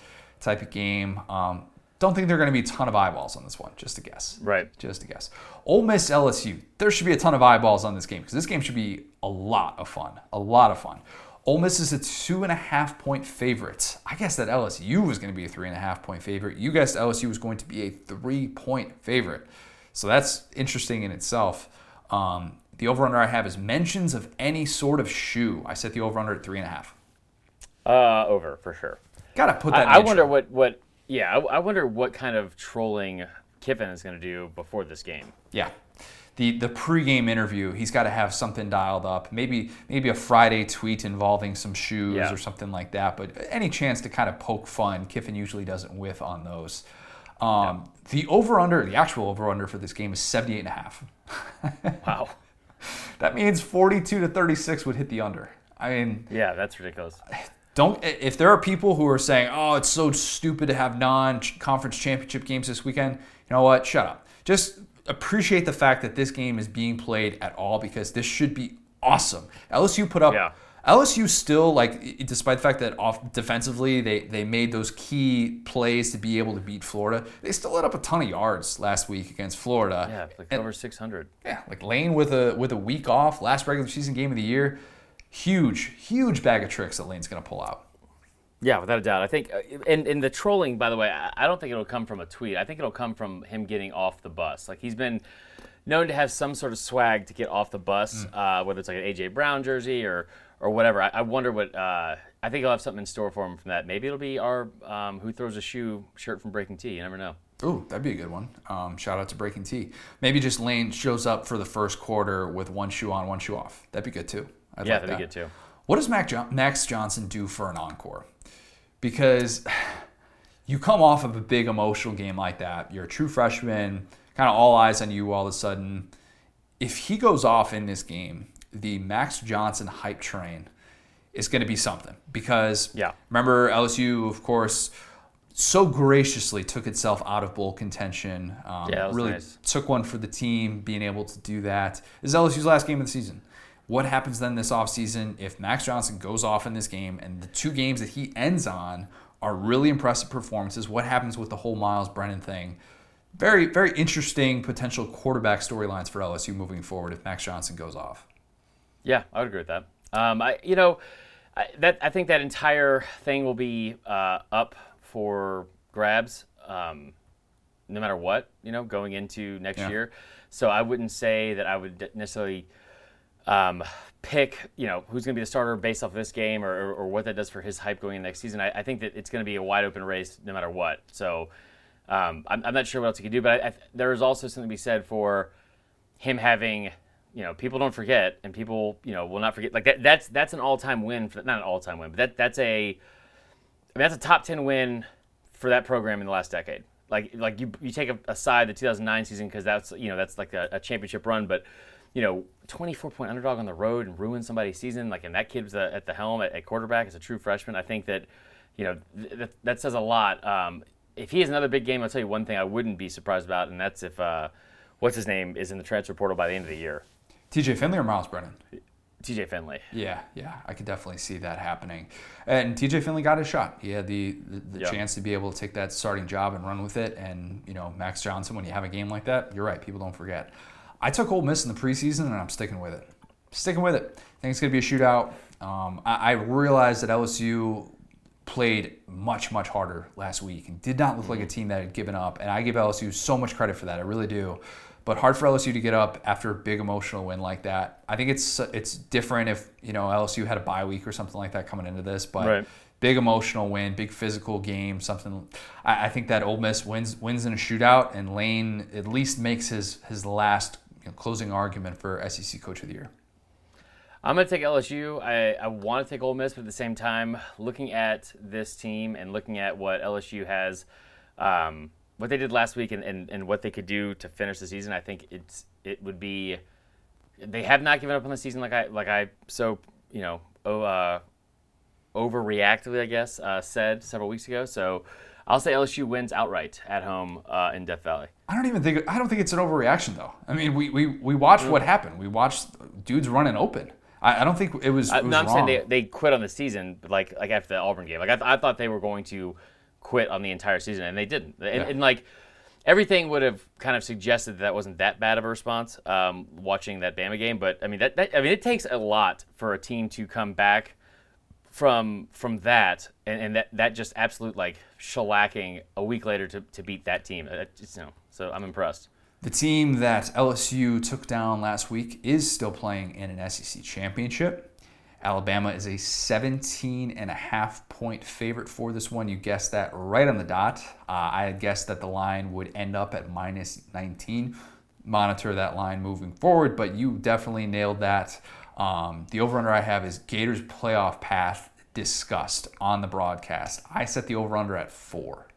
type of game. Um, don't think there are going to be a ton of eyeballs on this one. Just a guess. Right. Just a guess. Ole Miss LSU. There should be a ton of eyeballs on this game because this game should be a lot of fun. A lot of fun. Ole Miss is a two and a half point favorite. I guess that LSU was going to be a three and a half point favorite. You guessed LSU was going to be a three point favorite. So that's interesting in itself. Um, the over under I have is mentions of any sort of shoe. I set the over under at three and a half. Uh, over for sure. Got to put I, that. in I wonder what what yeah. I, I wonder what kind of trolling Kiffin is going to do before this game. Yeah. The the pregame interview, he's got to have something dialed up. Maybe maybe a Friday tweet involving some shoes Yeah. or something like that. But any chance to kind of poke fun, Kiffin usually doesn't whiff on those. Um, The over under, the actual over under for this game is 78 and a half. Wow. That means 42 to 36 would hit the under. I mean, Yeah, that's ridiculous. Don't if there are people who are saying, "Oh, it's so stupid to have non-conference championship games this weekend," you know what? Shut up. Just appreciate the fact that this game is being played at all because this should be awesome. LSU put up. Yeah. LSU still like, despite the fact that off defensively they they made those key plays to be able to beat Florida, they still let up a ton of yards last week against Florida. Yeah, like And- over 600. yeah, like Lane with a with a week off, last regular season game of the year, huge, huge bag of tricks that Lane's gonna pull out. Yeah, without a doubt. I think, uh, and, and the trolling, by the way, I don't think it'll come from a tweet. I think it'll come from him getting off the bus. Like he's been known to have some sort of swag to get off the bus, uh, whether it's like an AJ Brown jersey or or whatever. I, I wonder what. Uh, I think he'll have something in store for him from that. Maybe it'll be our um, who throws a shoe shirt from Breaking T. You never know. Ooh, that'd be a good one. Um, shout out to Breaking T. Maybe just Lane shows up for the first quarter with one shoe on, one shoe off. That'd be good too. I'd Yeah, like that'd be good too. What does Mac jo- Max Johnson do for an encore? Because you come off of a big emotional game like that. You're a true freshman, kind of all eyes on you all of a sudden. If he goes off in this game, the Max Johnson hype train is going to be something. Because Yeah. remember, LSU, of course, so graciously took itself out of bowl contention. Um, Yeah, that really nice. took one for the team, being able to do that. This is LSU's last game of the season. What happens then this offseason if Max Johnson goes off in this game and the two games that he ends on are really impressive performances? What happens with the whole Miles Brennan thing? Very, very interesting potential quarterback storylines for LSU moving forward if Max Johnson goes off. Yeah, I would agree with that. Um, I, you know, I, that I think that entire thing will be uh, up for grabs, um, no matter what. You know, going into next Yeah. year. So I wouldn't say that I would necessarily um, pick, you know, who's going to be the starter based off of this game or, or, what that does for his hype going in next season. I, I think that it's going to be a wide open race no matter what. So Um, I'm, I'm, not sure what else he could do, but I, I, there is also something to be said for him having, you know, people don't forget, and people, you know, will not forget. Like that, that's that's an all-time win for not an all-time win, but that that's a, I mean, that's a top ten win for that program in the last decade. Like like you you take aside the 2009 season because that's you know that's like a, a championship run, but you know, 24 point underdog on the road and ruin somebody's season. Like, and that kid was at the helm at, at quarterback as a true freshman. I think that, you know, th- that says a lot. Um, if he has another big game, I'll tell you one thing I wouldn't be surprised about, and that's if uh, what's his name is in the transfer portal by the end of the year. TJ Finley or Miles Brennan? TJ Finley. Yeah, yeah, I could definitely see that happening. And TJ Finley got his shot. He had the the, the yep. chance to be able to take that starting job and run with it. And you know, Max Johnson, when you have a game like that, you're right. People don't forget. I took Ole Miss in the preseason, and I'm sticking with it. Sticking with it. I think it's going to be a shootout. Um, I, I realized that LSU played much, much harder last week and did not look like a team that had given up. And I give LSU so much credit for that. I really do. But hard for LSU to get up after a big emotional win like that. I think it's it's different if you know LSU had a bye week or something like that coming into this. But right. big emotional win, big physical game, something. I, I, think that Ole Miss wins wins in a shootout, and Lane at least makes his his last you know, closing argument for SEC Coach of the Year. I'm going to take LSU. I, I want to take Ole Miss, but at the same time, looking at this team and looking at what LSU has, um, what they did last week and, and, and what they could do to finish the season, I think it's it would be. They have not given up on the season like I like I so you know oh, uh, overreactively I guess uh, said several weeks ago. So I'll say LSU wins outright at home uh, in Death Valley. I don't even think I don't think it's an overreaction though. I mean, we we, we watched what happened. We watched dudes running open. I, I don't think it was. It was no, I'm wrong. saying they, they quit on the season, like like after the Auburn game. Like I, th- I thought they were going to quit on the entire season, and they didn't. And, yeah. and like everything would have kind of suggested that, that wasn't that bad of a response um, watching that Bama game. But I mean that, that I mean it takes a lot for a team to come back from from that and, and that that just absolute like shellacking a week later to, to beat that team. Just, you know, so I'm impressed. The team that LSU took down last week is still playing in an SEC championship. Alabama is a 17 and a half point favorite for this one. You guessed that right on the dot. Uh, I guessed that the line would end up at minus 19. Monitor that line moving forward, but you definitely nailed that. Um, the over under I have is Gators playoff path discussed on the broadcast. I set the over under at four.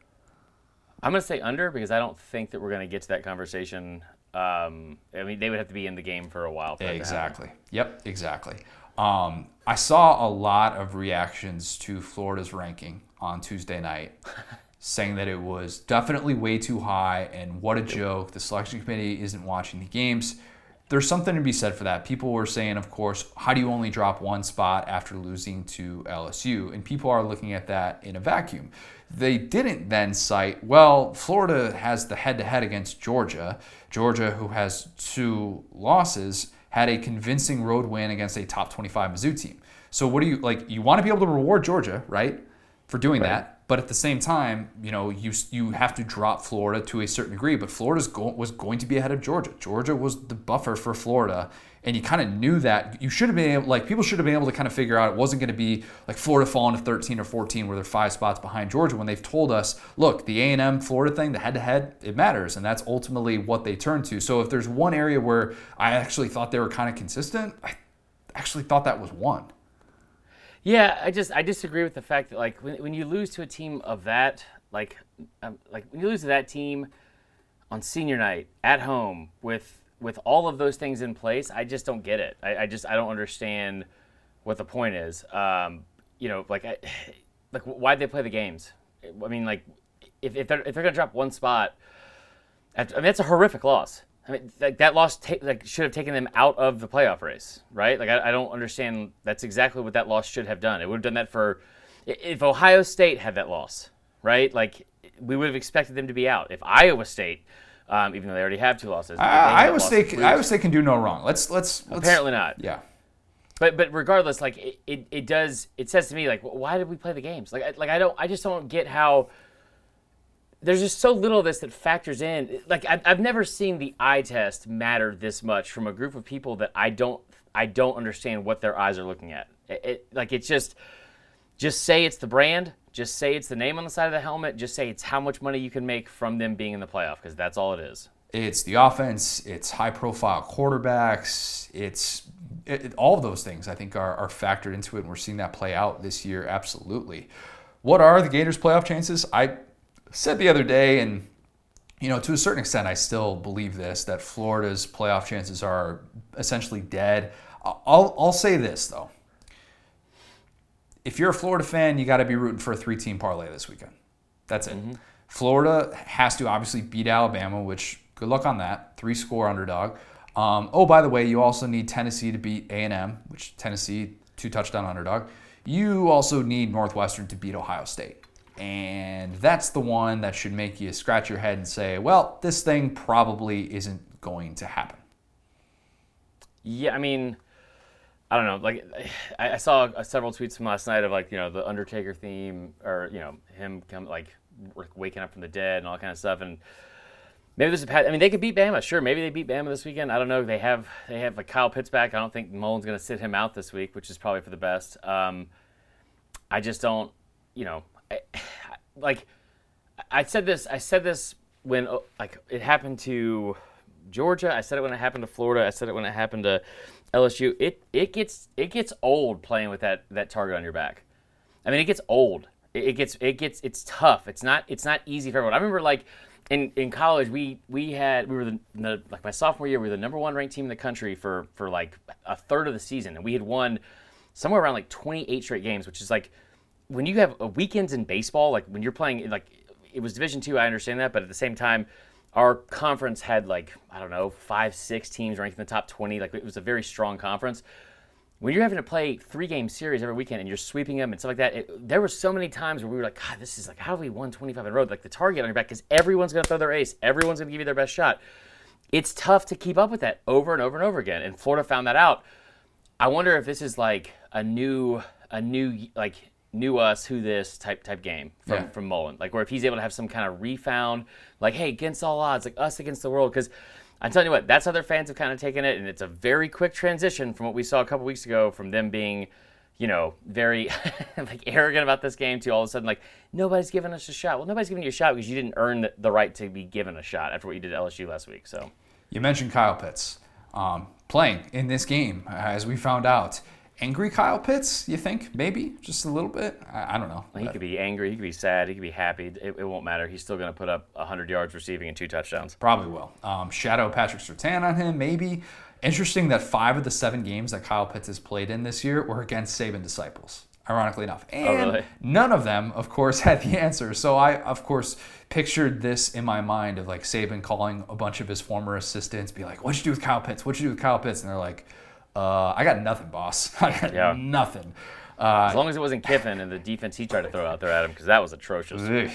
I'm going to say under because I don't think that we're going to get to that conversation. Um, I mean, they would have to be in the game for a while. For exactly. Yep. Exactly. Um, I saw a lot of reactions to Florida's ranking on Tuesday night, saying that it was definitely way too high and what a joke. The selection committee isn't watching the games there's something to be said for that. People were saying, of course, how do you only drop one spot after losing to LSU? And people are looking at that in a vacuum. They didn't then cite, well, Florida has the head to head against Georgia. Georgia, who has two losses, had a convincing road win against a top 25 Mizzou team. So, what do you like? You want to be able to reward Georgia, right, for doing right. that. But at the same time, you know, you you have to drop Florida to a certain degree. But Florida go, was going to be ahead of Georgia. Georgia was the buffer for Florida, and you kind of knew that. You should have been able, like people should have been able to kind of figure out it wasn't going to be like Florida falling to 13 or 14 where they're five spots behind Georgia when they've told us, look, the A and M Florida thing, the head to head, it matters, and that's ultimately what they turn to. So if there's one area where I actually thought they were kind of consistent, I actually thought that was one. Yeah, I just I disagree with the fact that like when, when you lose to a team of that like um, like when you lose to that team on senior night at home with with all of those things in place, I just don't get it. I, I just I don't understand what the point is. Um, you know, like I, like why'd they play the games? I mean, like if, if they're if they're gonna drop one spot, I mean that's a horrific loss. I mean, like that loss ta- like should have taken them out of the playoff race, right? Like I, I, don't understand. That's exactly what that loss should have done. It would have done that for if Ohio State had that loss, right? Like we would have expected them to be out. If Iowa State, um, even though they already have two losses, uh, Iowa State, Iowa State can do no wrong. Let's let's, let's apparently not. Yeah. But but regardless, like it, it, it does. It says to me like, why did we play the games? Like like I don't. I just don't get how there's just so little of this that factors in. Like I've, I've never seen the eye test matter this much from a group of people that I don't I don't understand what their eyes are looking at. It, it, like it's just just say it's the brand. Just say it's the name on the side of the helmet. Just say it's how much money you can make from them being in the playoff because that's all it is. It's the offense. It's high profile quarterbacks. It's it, all of those things I think are, are factored into it, and we're seeing that play out this year. Absolutely. What are the Gators' playoff chances? I said the other day, and you know, to a certain extent, I still believe this that Florida's playoff chances are essentially dead. I'll, I'll say this, though. If you're a Florida fan, you got to be rooting for a three team parlay this weekend. That's it. Mm-hmm. Florida has to obviously beat Alabama, which good luck on that. Three score underdog. Um, oh, by the way, you also need Tennessee to beat A&M, which Tennessee, two touchdown underdog. You also need Northwestern to beat Ohio State. And that's the one that should make you scratch your head and say, well, this thing probably isn't going to happen. Yeah, I mean, I don't know. Like, I, saw several tweets from last night of like, you know, the Undertaker theme or, you know, him come like waking up from the dead and all kind of stuff. And maybe there's a I mean, they could beat Bama. Sure, maybe they beat Bama this weekend. I don't know. They have they have like Kyle Pitts back. I don't think Mullen's going to sit him out this week, which is probably for the best. Um, I just don't, you know, like I said this. I said this when oh, like it happened to Georgia. I said it when it happened to Florida. I said it when it happened to LSU. It it gets it gets old playing with that that target on your back. I mean, it gets old. It, it gets it gets it's tough. It's not it's not easy for everyone. I remember like in, in college we we had we were the, the, like my sophomore year we were the number one ranked team in the country for for like a third of the season and we had won somewhere around like 28 straight games which is like when you have uh, weekends in baseball, like when you're playing, like it was Division two, I understand that, but at the same time, our conference had like I don't know five, six teams ranked in the top 20. Like it was a very strong conference. When you're having to play three game series every weekend and you're sweeping them and stuff like that, it, there were so many times where we were like, God, this is like how do we won 25 in a row? Like the target on your back because everyone's going to throw their ace, everyone's going to give you their best shot. It's tough to keep up with that over and over and over again, and Florida found that out. I wonder if this is like a new, a new like knew us who this type type game from yeah. from Mullen. Like where if he's able to have some kind of refound, like hey, against all odds, like us against the world, because. I'm telling you what, that's how their fans have kind of taken it, and it's a very quick transition from what we saw a couple weeks ago, from them being, you know, very like arrogant about this game to all of a sudden like nobody's giving us a shot. Well, nobody's giving you a shot because you didn't earn the right to be given a shot after what you did at LSU last week. So, you mentioned Kyle Pitts um, playing in this game, as we found out angry Kyle Pitts? You think maybe just a little bit? I, I don't know. He could be angry. He could be sad. He could be happy. It, it won't matter. He's still going to put up 100 yards receiving and two touchdowns. Probably will. Um, shadow Patrick Surtain on him, maybe. Interesting that five of the seven games that Kyle Pitts has played in this year were against Saban disciples. Ironically enough, oh, and oh, really? none of them, of course, had the answer. So I, of course, pictured this in my mind of like Saban calling a bunch of his former assistants, be like, "What'd you do with Kyle Pitts? What'd you do with Kyle Pitts?" And they're like, uh, I got nothing, boss. I got yeah. nothing. Uh, as long as it wasn't Kiffin and the defense he tried to throw out there at him, because that was atrocious. Ugh.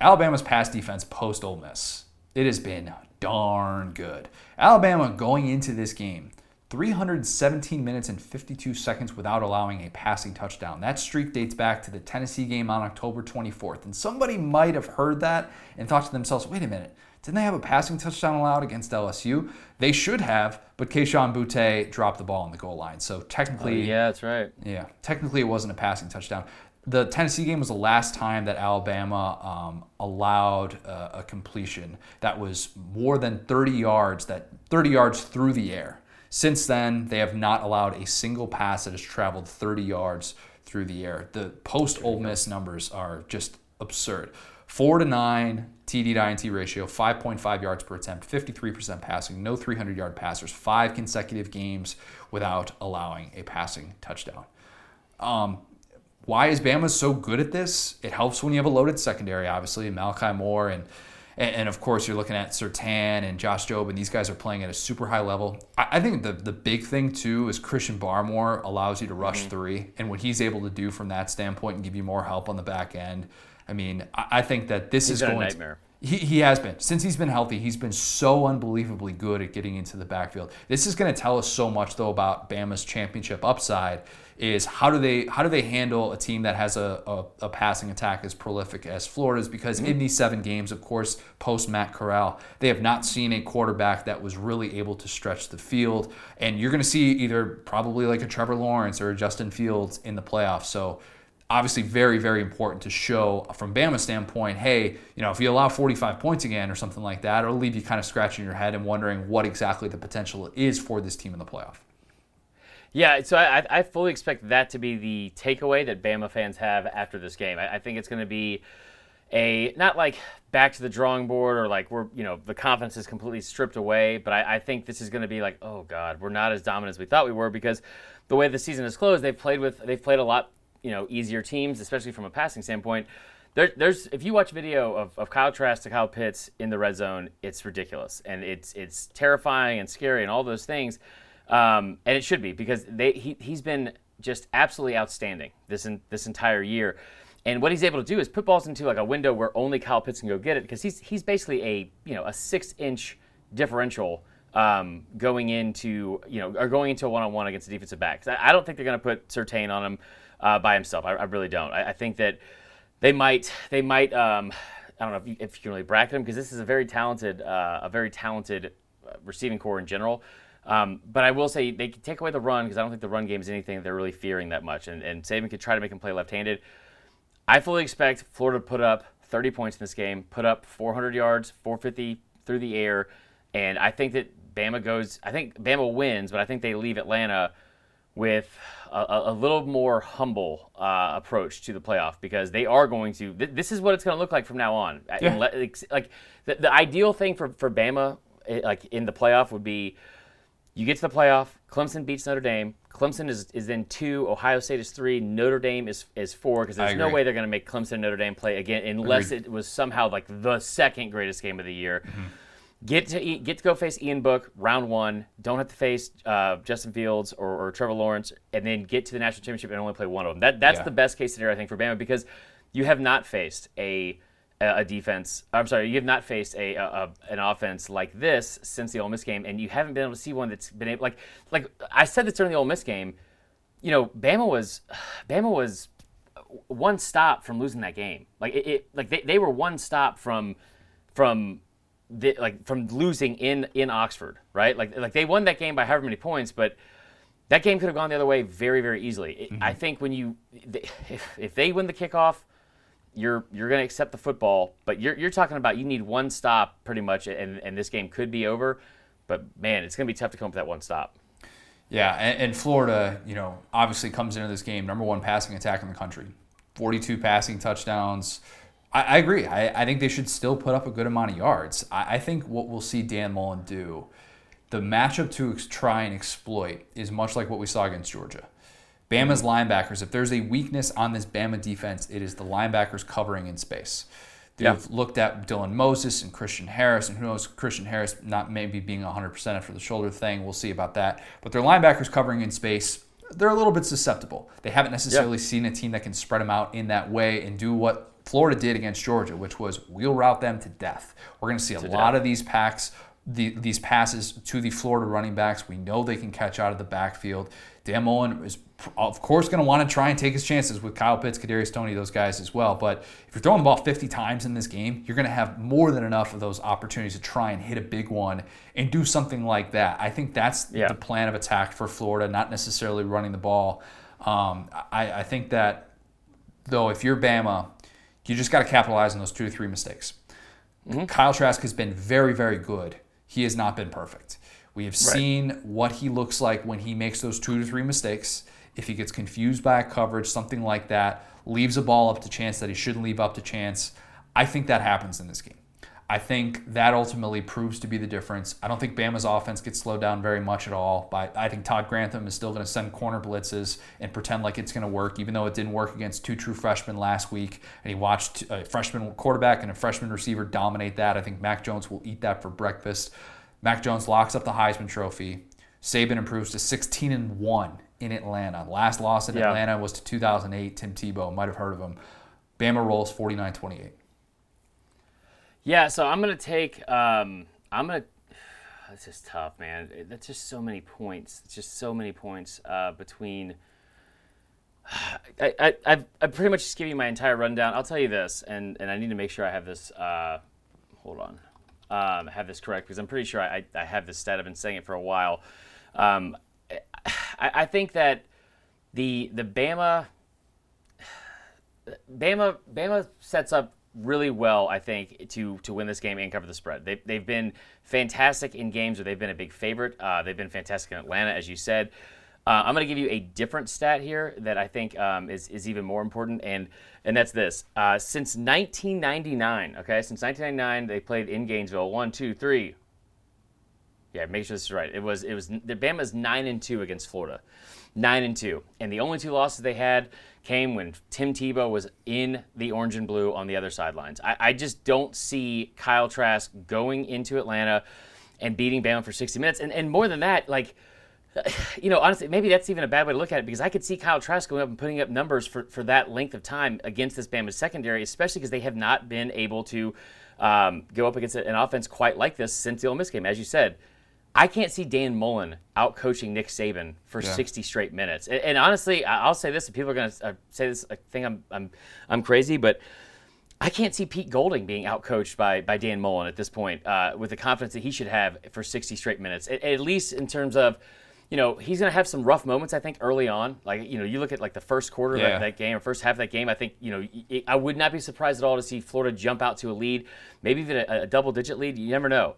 Alabama's pass defense post Ole Miss, it has been darn good. Alabama going into this game, 317 minutes and 52 seconds without allowing a passing touchdown. That streak dates back to the Tennessee game on October 24th. And somebody might have heard that and thought to themselves, wait a minute, didn't they have a passing touchdown allowed against LSU? They should have, but Kayshon Boutte dropped the ball on the goal line. So technically, oh, yeah, that's right. Yeah, technically it wasn't a passing touchdown. The Tennessee game was the last time that Alabama um, allowed uh, a completion that was more than 30 yards, that 30 yards through the air. Since then, they have not allowed a single pass that has traveled 30 yards through the air. The post Ole Miss numbers are just absurd. Four to nine TD to INT ratio, 5.5 yards per attempt, 53% passing, no 300 yard passers, five consecutive games without allowing a passing touchdown. Um, why is Bama so good at this? It helps when you have a loaded secondary, obviously, Malachi Moore and and, of course you're looking at Surtain and Josh Jobe, and these guys are playing at a super high level. I, think the the big thing too is Christian Barmore allows you to rush mm-hmm. three, and what he's able to do from that standpoint and give you more help on the back end. I mean, I think that this he's is going. nightmare. To, he, he has been since he's been healthy. He's been so unbelievably good at getting into the backfield. This is going to tell us so much though about Bama's championship upside. Is how do they how do they handle a team that has a, a, a passing attack as prolific as Florida's? Because mm-hmm. in these seven games, of course, post Matt Corral, they have not seen a quarterback that was really able to stretch the field. And you're going to see either probably like a Trevor Lawrence or a Justin Fields in the playoffs. So obviously very, very important to show from Bama's standpoint, hey, you know, if you allow 45 points again or something like that, it'll leave you kind of scratching your head and wondering what exactly the potential is for this team in the playoff. Yeah, so I, I fully expect that to be the takeaway that Bama fans have after this game. I, I think it's going to be a not like back to the drawing board or like we're you know the confidence is completely stripped away, but I, I think this is going to be like oh god, we're not as dominant as we thought we were because the way the season is closed, they've played with they've played a lot you know easier teams, especially from a passing standpoint. There, there's if you watch video of, of Kyle Trask to Kyle Pitts in the red zone, it's ridiculous and it's it's terrifying and scary and all those things. Um, and it should be because they, he, he's been just absolutely outstanding this in, this entire year. And what he's able to do is put balls into like a window where only Kyle Pitts can go get it because he's he's basically a you know a six inch differential um, going into you know or going into a one on one against a defensive back. I, I, don't think they're going to put Surtain on him uh, by himself. I, I, really don't. I, I, think that they might they might um, I don't know if you, if you can really bracket him because this is a very talented uh, a very talented uh, receiving corps in general. Um, but I will say they can take away the run because I don't think the run game is anything they're really fearing that much. And, and Saban could try to make him play left-handed. I fully expect Florida to put up 30 points in this game, put up 400 yards, 450 through the air, and I think that Bama goes. I think Bama wins, but I think they leave Atlanta with a, a little more humble uh, approach to the playoff because they are going to. Th- this is what it's going to look like from now on. Yeah. Like the, the ideal thing for for Bama, eh, like in the playoff, would be you get to the playoff. Clemson beats Notre Dame. Clemson is, is then two. Ohio State is three. Notre Dame is, is four because there's no way they're going to make Clemson and Notre Dame play again unless Agreed. it was somehow like the second greatest game of the year. Mm-hmm. Get to get to go face Ian Book round one. Don't have to face uh, Justin Fields or, or, Trevor Lawrence, and then get to the national championship and only play one of them. That that's yeah. the best case scenario I think for Bama because you have not faced a a defense. I'm sorry, you have not faced a, a, an offense like this since the Ole Miss game, and you haven't been able to see one that's been able like like I said this during the Ole Miss game. You know, Bama was Bama was one stop from losing that game. Like it, it like they, they were one stop from from the, like from losing in in Oxford, right? Like like they won that game by however many points, but that game could have gone the other way very very easily. Mm-hmm. I think when you if, if they win the kickoff you're you're going to accept the football, but you're you're talking about you need one stop pretty much, and and this game could be over. But man, it's going to be tough to come up with that one stop. Yeah, and, and, Florida, you know, obviously comes into this game number one passing attack in the country, 42 passing touchdowns. I, I agree. I, I think they should still put up a good amount of yards. I, I think what we'll see Dan Mullen do, the matchup to try and exploit, is much like what we saw against Georgia. Bama's mm-hmm. linebackers, if there's a weakness on this Bama defense, it is the linebackers covering in space. They've yeah. looked at Dylan Moses and Christian Harris, and who knows, Christian Harris not maybe being 100% after the shoulder thing. We'll see about that. But their linebackers covering in space, they're a little bit susceptible. They haven't necessarily yeah. seen a team that can spread them out in that way and do what Florida did against Georgia, which was we'll route them to death. We're going to see a to lot death. of these packs the, these passes to the Florida running backs. We know they can catch out of the backfield. Dan Mullen is, of course, going to want to try and take his chances with Kyle Pitts, Kadarius Toney, those guys as well. But if you're throwing the ball 50 times in this game, you're going to have more than enough of those opportunities to try and hit a big one and do something like that. I think that's yeah. the plan of attack for Florida, not necessarily running the ball. Um, I, I think that, though, if you're Bama, you just got to capitalize on those two or three mistakes. Mm-hmm. Kyle Trask has been very, very good. He has not been perfect. We have right. seen what he looks like when he makes those two to three mistakes. If he gets confused by a coverage, something like that, leaves a ball up to chance that he shouldn't leave up to chance. I think that happens in this game. I think that ultimately proves to be the difference. I don't think Bama's offense gets slowed down very much at all. But I think Todd Grantham is still going to send corner blitzes and pretend like it's going to work, even though it didn't work against two true freshmen last week. And he watched a freshman quarterback and a freshman receiver dominate that. I think Mac Jones will eat that for breakfast. Mac Jones locks up the Heisman Trophy. Saban improves to 16 and one in Atlanta. Last loss in yeah. Atlanta was to 2008. Tim Tebow might have heard of him. Bama rolls 49-28. Yeah, so I'm gonna take. Um, I'm gonna. This is tough, man. That's just so many points. It's just so many points uh, between. I, I, I've, I pretty much just give you my entire rundown. I'll tell you this, and, and I need to make sure I have this. Uh, hold on um, have this correct because I'm pretty sure I, I have this stat. I've been saying it for a while. Um, I, I think that the the Bama Bama Bama sets up really well, I think, to to win this game and cover the spread. They, they've been fantastic in games where they've been a big favorite. Uh, they've been fantastic in Atlanta, as you said. Uh, I'm going to give you a different stat here that I think um, is, is even more important, and and that's this. Uh, since 1999, okay, since 1999, they played in Gainesville. One, two, three. Yeah, make sure this is right. It was it was the Bama's nine and two against Florida, nine and two, and the only two losses they had came when Tim Tebow was in the orange and blue on the other sidelines. I, I just don't see Kyle Trask going into Atlanta and beating Bama for 60 minutes, and and more than that, like you know, honestly, maybe that's even a bad way to look at it because I could see Kyle Trask going up and putting up numbers for, for that length of time against this Bama secondary, especially because they have not been able to um, go up against an offense quite like this since the Ole Miss game. As you said, I can't see Dan Mullen out coaching Nick Saban for yeah. 60 straight minutes. And, and, honestly, I'll say this: and people are going to uh, say this, I think I'm, I'm, I'm crazy, but I can't see Pete Golding being outcoached by by Dan Mullen at this point uh, with the confidence that he should have for 60 straight minutes, at, at least in terms of you know, he's going to have some rough moments, I think, early on. Like, you know, you look at like the first quarter yeah. of that, that, game or first half of that game, I think, you know, it, I would not be surprised at all to see Florida jump out to a lead, maybe even a, a double digit lead. You never know.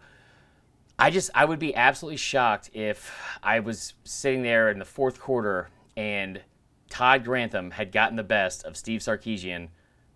I just, I would be absolutely shocked if I was sitting there in the fourth quarter and Todd Grantham had gotten the best of Steve Sarkisian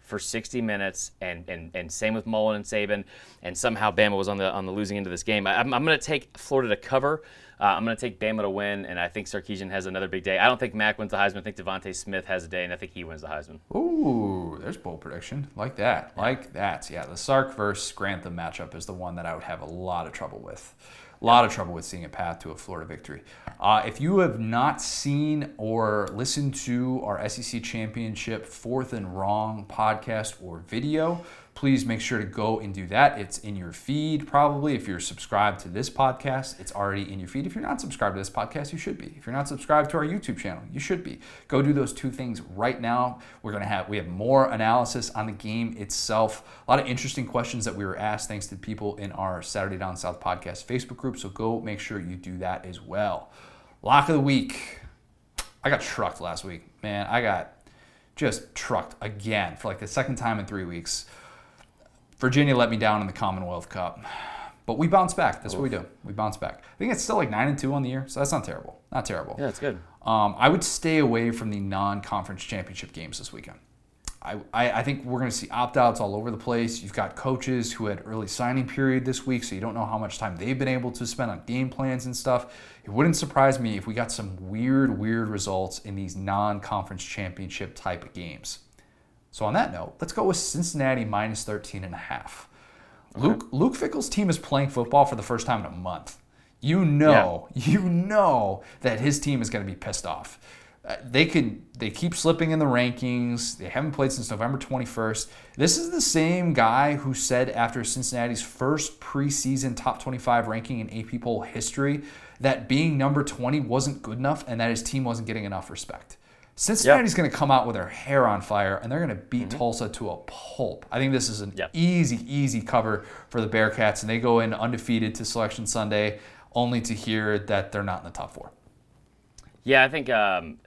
for 60 minutes, and, and, and same with Mullen and Saban, and somehow Bama was on the on the losing end of this game. I, I'm, I'm going to take Florida to cover. Uh, I'm going to take Bama to win, and I think Sarkisian has another big day. I don't think Mac wins the Heisman. I think DeVonta Smith has a day, and I think he wins the Heisman. Ooh, there's bold prediction. Like that. Like that. Yeah, the Sark versus Grantham matchup is the one that I would have a lot of trouble with. A lot of trouble with seeing a path to a Florida victory. Uh, if you have not seen or listened to our SEC Championship Fourth and Wrong podcast or video, please make sure to go and do that. It's in your feed probably. If you're subscribed to this podcast, it's already in your feed. If you're not subscribed to this podcast, you should be. If you're not subscribed to our YouTube channel, you should be. Go do those two things right now. We're going to have we have more analysis on the game itself. A lot of interesting questions that we were asked thanks to people in our Saturday Down South podcast Facebook group. So go make sure you do that as well. Lock of the week. I got trucked last week. Man, I got just trucked again for like the second time in 3 weeks. Virginia let me down in the Commonwealth Cup. But we bounce back. That's Oof. what we do. We bounce back. I think it's still like nine and two on the year, so that's not terrible. Not terrible. Yeah, it's good. Um, I would stay away from the non-conference championship games this weekend. I, I, I think we're going to see opt-outs all over the place. You've got coaches who had early signing period this week, so you don't know how much time they've been able to spend on game plans and stuff. It wouldn't surprise me if we got some weird, weird results in these non-conference championship type of games. So on that note, let's go with Cincinnati minus 13 and a half. Okay. Luke Luke Fickell's team is playing football for the first time in a month. You know, yeah. you know that his team is going to be pissed off. Uh, they can they keep slipping in the rankings. They haven't played since November 21st. This is the same guy who said after Cincinnati's first preseason top 25 ranking in AP poll history that being number 20 wasn't good enough and that his team wasn't getting enough respect. Cincinnati's yep. going to come out with their hair on fire and they're going to beat mm-hmm. Tulsa to a pulp. I think this is an yep. easy, easy cover for the Bearcats, and they go in undefeated to Selection Sunday, only to hear that they're not in the top four. Yeah, I think um,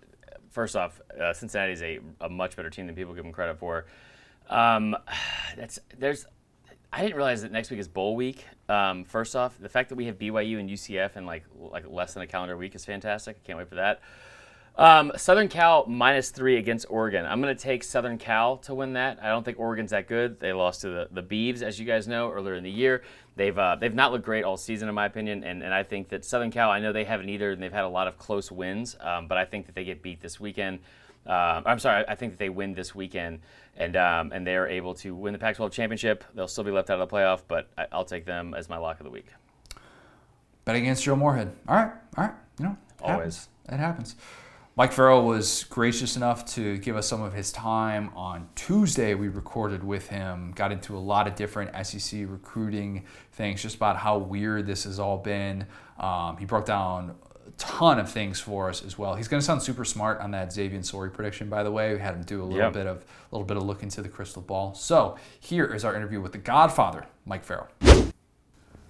first off, uh, Cincinnati is a, a much better team than people give them credit for. Um, that's there's. I didn't realize that next week is bowl week. Um, first off, the fact that we have BYU and UCF in like like less than a calendar week is fantastic. I can't wait for that. Um, Southern Cal minus three against Oregon. I'm going to take Southern Cal to win that. I don't think Oregon's that good. They lost to the, the Beavs, as you guys know, earlier in the year. They've uh, they've not looked great all season, in my opinion, and, and I think that Southern Cal. I know they haven't either, and they've had a lot of close wins, um, but I think that they get beat this weekend. Uh, I'm sorry, I think that they win this weekend, and um, and they're able to win the Pac-12 championship. They'll still be left out of the playoff, but I, will take them as my lock of the week. Bet against Joe Moorhead. All right, all right. You know, it always happens. it happens. Mike Farrell was gracious enough to give us some of his time on Tuesday. We recorded with him, got into a lot of different SEC recruiting things, just about how weird this has all been. Um, he broke down a ton of things for us as well. He's going to sound super smart on that Xavier Sorey prediction, by the way. We had him do a little yep. bit of a little bit of look into the crystal ball. So here is our interview with the Godfather, Mike Farrell.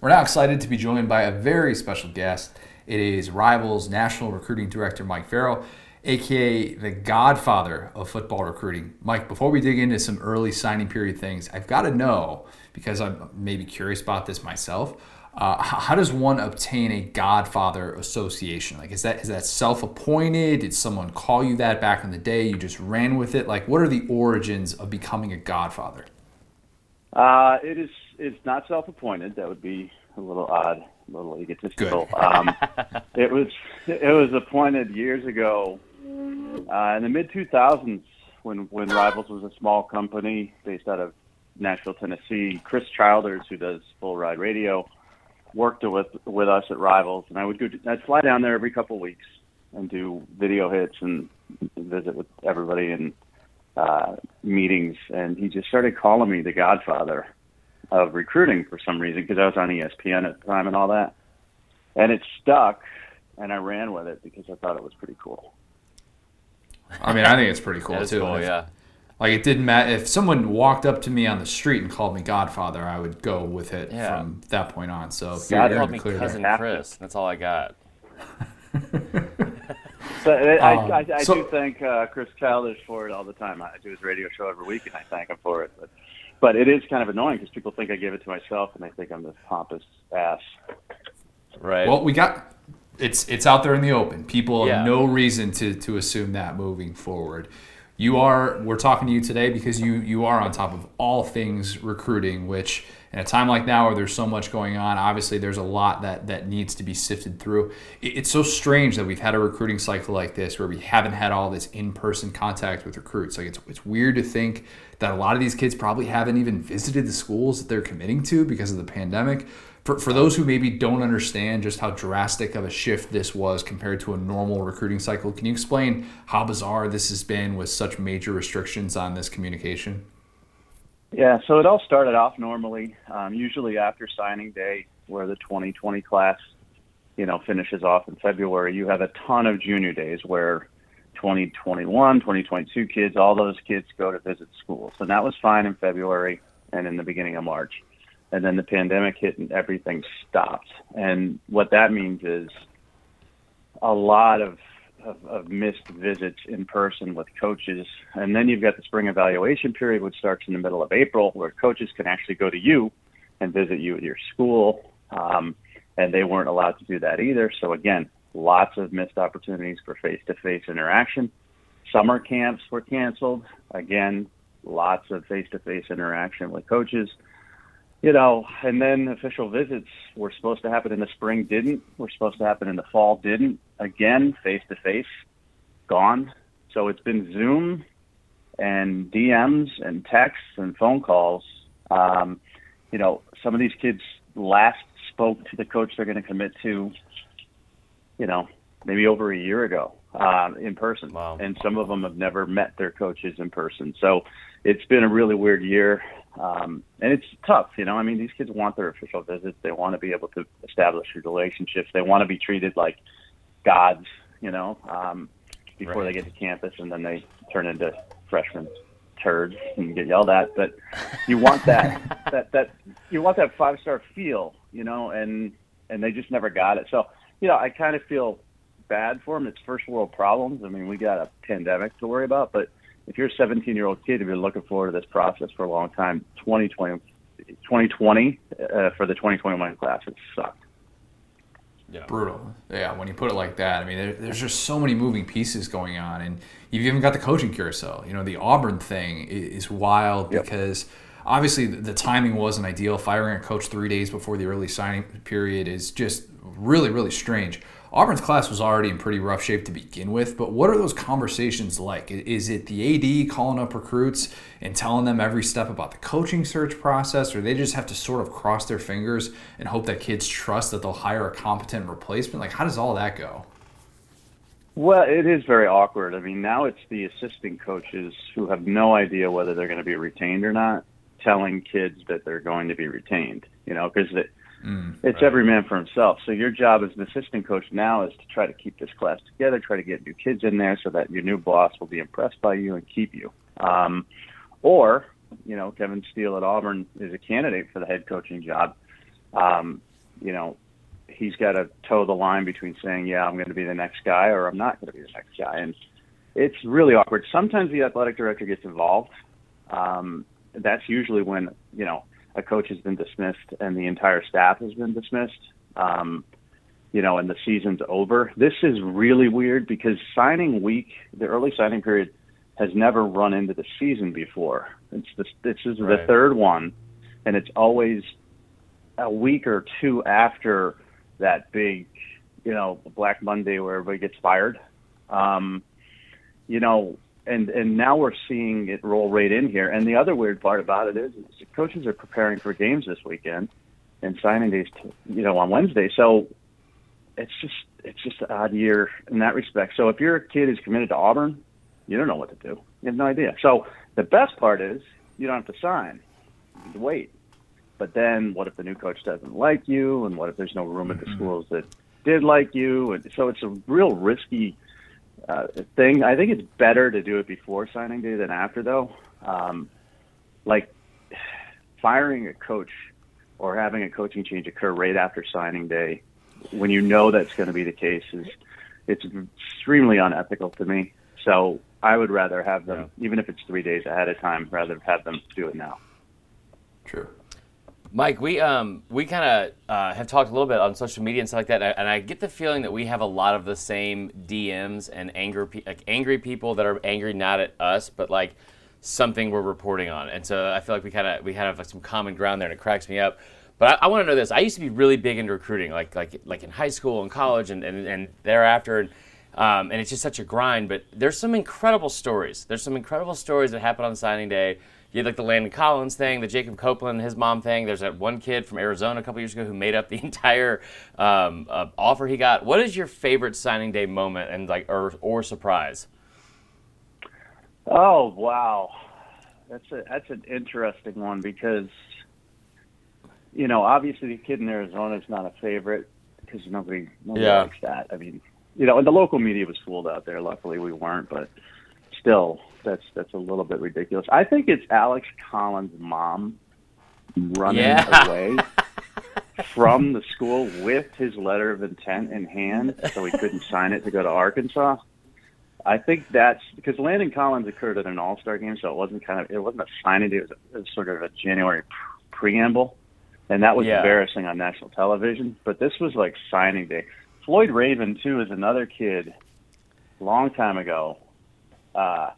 We're now excited to be joined by a very special guest. It is Rivals National Recruiting Director Mike Farrell. aka the godfather of football recruiting. Mike, before we dig into some early signing period things, I've got to know because I'm maybe curious about this myself. Uh, how does one obtain a Godfather association? Like, is that is that self-appointed? Did someone call you that back in the day? You just ran with it. Like, what are the origins of becoming a Godfather? Uh, it is. It's not self-appointed. That would be a little odd, a little egotistical. Um, it was. It was appointed years ago uh, in the mid 2000s when when Rivals was a small company based out of Nashville, Tennessee. Chris Childers, who does full ride radio worked with with us at Rivals, and I would go. I'd fly down there every couple of weeks and do video hits and visit with everybody and uh, meetings. And he just started calling me the Godfather of recruiting for some reason because I was on ESPN at the time and all that. And it stuck, and I ran with it because I thought it was pretty cool. I mean, I think it's pretty cool too. Cool, yeah. Like it didn't matter if someone walked up to me on the street and called me Godfather, I would go with it Yeah. from that point on. So God called me clear cousin there. Chris. That's all I got. So I, I, Um, I, I so- do thank uh, Chris Childers for it all the time. I do his radio show every week, and I thank him for it. But but it is kind of annoying because people think I gave it to myself, and they think I'm this pompous ass. Right. Well, we got it's it's out there in the open. People Yeah. have no reason to to assume that moving forward. You are we're talking to you today because you you are on top of all things recruiting, which in a time like now where there's so much going on, obviously there's a lot that that needs to be sifted through. It, it's so strange that we've had a recruiting cycle like this where we haven't had all this in-person contact with recruits. Like it's it's weird to think that a lot of these kids probably haven't even visited the schools that they're committing to because of the pandemic for, for those who maybe don't understand just how drastic of a shift this was compared to a normal recruiting cycle, can you explain how bizarre this has been with such major restrictions on this communication? Yeah, so it all started off normally, um, usually after signing day, where the 2020 class, you know, finishes off in February. You have a ton of junior days where 2021, 2022 kids, all those kids go to visit schools, and that was fine in February and in the beginning of March. And then the pandemic hit and everything stopped. And what that means is a lot of of, of missed visits in person with coaches. And then you've got the spring evaluation period, which starts in the middle of April, where coaches can actually go to you and visit you at your school. Um, and they weren't allowed to do that either. So, again, lots of missed opportunities for face to face interaction. Summer camps were canceled. Again, lots of face to face interaction with coaches you know, and then official visits were supposed to happen in the spring, didn't. Were supposed to happen in the fall, didn't. Again, face to face, gone. So it's been Zoom and DMs and texts and phone calls. Um, you know, some of these kids last spoke to the coach they're going to commit to, you know, maybe over a year ago um, in person. Wow. And some of them have never met their coaches in person. So it's been a really weird year. Um, and it's tough, you know. I mean, these kids want their official visits. They want to be able to establish relationships. They want to be treated like gods, you know, um, before Right. they get to campus, and then they turn into freshmen turds and get yelled at. But you want that that that you want that five star feel, you know, and and they just never got it. So you know, I kind of feel bad for them. It's first world problems. I mean, we got a pandemic to worry about, but if you're a 17 year old kid who's been looking forward to this process for a long time, 2020, 2020 uh, for the 2021 class, it sucked. Yeah. Brutal. Yeah, when you put it like that, I mean, there, there's just so many moving pieces going on, and you've even got the coaching carousel. You know, the Auburn thing i- is wild Yep. because obviously the, the timing wasn't ideal. Firing a coach three days before the early signing period is just really, really strange. Auburn's class was already in pretty rough shape to begin with, but what are those conversations like? Is it the AD calling up recruits and telling them every step about the coaching search process, or they just have to sort of cross their fingers and hope that kids trust that they'll hire a competent replacement? Like, how does all that go? Well, it is very awkward. I mean, now it's the assistant coaches who have no idea whether they're going to be retained or not, telling kids that they're going to be retained. You know, because it, it's every man for himself. So your job as an assistant coach now is to try to keep this class together, try to get new kids in there, so that your new boss will be impressed by you and keep you. Um, or, you know, Kevin Steele at Auburn is a candidate for the head coaching job. Um, you know, he's got to toe the line between saying, "Yeah, I'm going to be the next guy," or "I'm not going to be the next guy," and it's really awkward. Sometimes the athletic director gets involved. Um, that's usually when you know a coach has been dismissed and the entire staff has been dismissed. Um, you know, and the season's over. This is really weird because signing week, the early signing period, has never run into the season before. It's this. This is right. the third one, and it's always a week or two after that big, you know, Black Monday where everybody gets fired. Um, you know, and and now we're seeing it roll right in here. And the other weird part about it is, is coaches are preparing for games this weekend and signing days, to, you know, on Wednesday. So it's just it's just an odd year in that respect. So if your kid is committed to Auburn, you don't know what to do. You have no idea. So the best part is you don't have to sign. You wait. But then what if the new coach doesn't like you, and what if there's no room at the mm-hmm. schools that did like you? And so it's a real risky uh, thing. I think it's better to do it before signing day than after, though. Um, like firing a coach or having a coaching change occur right after signing day, when you know that's going to be the case, is it's extremely unethical to me. So I would rather have them, yeah. even if it's three days ahead of time, rather have them do it now. True. Mike, we um we kind of uh, have talked a little bit on social media and stuff like that, and I get the feeling that we have a lot of the same DMs and anger like angry people that are angry not at us, but like something we're reporting on, and so I feel like we kind of we have like some common ground there, and it cracks me up. But I, I want to know this: I used to be really big into recruiting, like like like in high school and college, and and, and thereafter. And, um, and it's just such a grind, but there's some incredible stories. There's some incredible stories that happen on signing day you had like the Landon Collins thing, the Jacob Copeland, his mom thing. There's that one kid from Arizona a couple years ago who made up the entire um, uh, offer he got. What is your favorite signing day moment and like or or surprise? Oh wow, that's a that's an interesting one because you know obviously the kid in Arizona is not a favorite because nobody nobody yeah. likes that. I mean, you know, and the local media was fooled out there. Luckily, we weren't, but still, that's that's a little bit ridiculous. I think it's Alex Collins' mom running yeah. away from the school with his letter of intent in hand, so he couldn't sign it to go to Arkansas. I think that's because Landon Collins occurred at an All Star game, so it wasn't kind of it wasn't a signing It was, a, it was sort of a January preamble, and that was yeah. embarrassing on national television. But this was like signing day. Floyd Raven too is another kid, long time ago. Uh,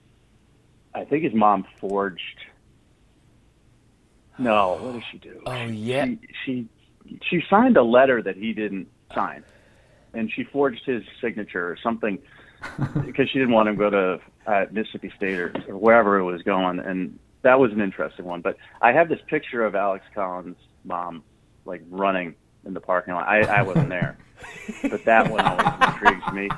I think his mom forged. No, what did she do? Oh yeah, she, she she signed a letter that he didn't sign, and she forged his signature or something because she didn't want him to go to uh, Mississippi State or, or wherever it was going, and that was an interesting one. But I have this picture of Alex Collins' mom like running in the parking lot. I, I wasn't there, but that one always intrigues me.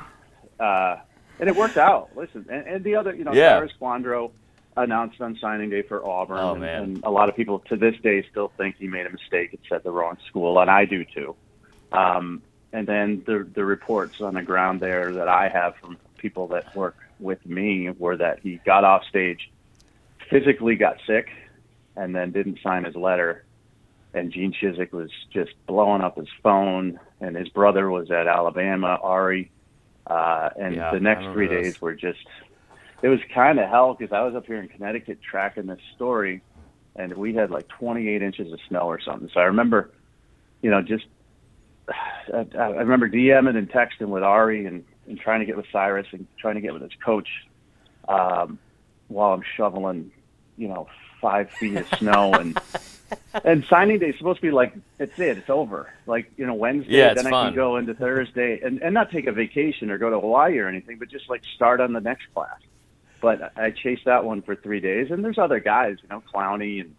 Uh, and it worked out. Listen, and, and the other, you know, yeah. Cyrus Kouandjio announced on signing day for Auburn, oh, and, and, a lot of people to this day still think he made a mistake and said the wrong school, and I do too. Um, and then the the reports on the ground there that I have from people that work with me were that he got off stage, physically got sick, and then didn't sign his letter. And Gene Chizik was just blowing up his phone, and his brother was at Alabama, Arie, uh, and yeah, the next three this. days were just, it was kind of hell because I was up here in Connecticut tracking this story and we had like 28 inches of snow or something. So I remember, you know, just, I, I remember DMing and texting with Arie and, and trying to get with Cyrus and trying to get with his coach um, while I'm shoveling, you know, five feet of snow and and signing day is supposed to be like it's it, it's over. Like you know Wednesday, yeah, then I fun. can go into Thursday and and not take a vacation or go to Hawaii or anything, but just like start on the next class. But I chased that one for three days, and there's other guys, you know, Clowney and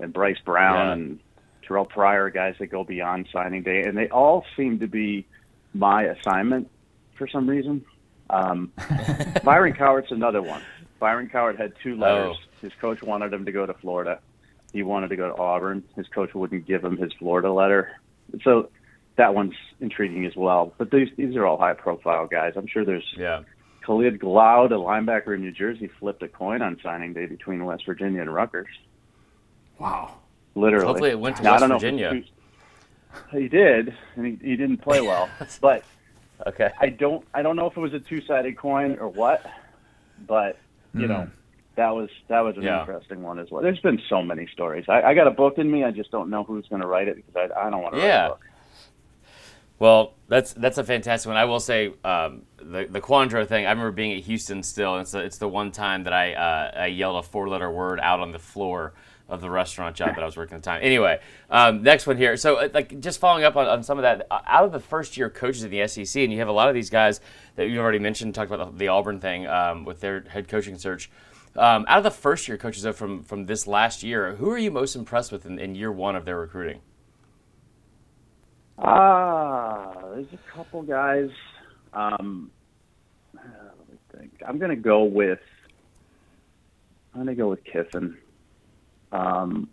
and Bryce Brown yeah. and Terrell Pryor, guys that go beyond signing day, and they all seem to be my assignment for some reason. Um, Byron Cowart's another one. Byron Cowart had two letters. Oh. His coach wanted him to go to Florida he wanted to go to Auburn. His coach wouldn't give him his Florida letter. So that one's intriguing as well. But these these are all high profile guys. I'm sure there's yeah. Khalid Glaude, a linebacker in New Jersey, flipped a coin on signing day between West Virginia and Rutgers. Wow. Literally. Hopefully it went to now, West Virginia. He did, and he, he didn't play well. But okay, I don't I don't know if it was a two sided coin or what, but you Mm. know that was that was an Yeah. interesting one as well. There's been so many stories. I, I got a book in me. I just don't know who's going to write it because I, I don't want to write a book. Well, that's that's a fantastic one. I will say um, the the Kouandjio thing. I remember being at Houston still. And it's the, it's the one time that I uh, I yelled a four letter word out on the floor of the restaurant job that I was working at the time. Anyway, um, next one here. So uh, like just following up on, on some of that. uh, Out of the first year coaches in the SEC, and you have a lot of these guys that you've already mentioned. Talked about the, the Auburn thing um, with their head coaching search. Um, out of the first year coaches though, from from this last year, who are you most impressed with in, in year one of their recruiting? Ah, there's a couple guys. Um, uh, let me think. I'm going to go with. I'm to go with Kiffin. Um,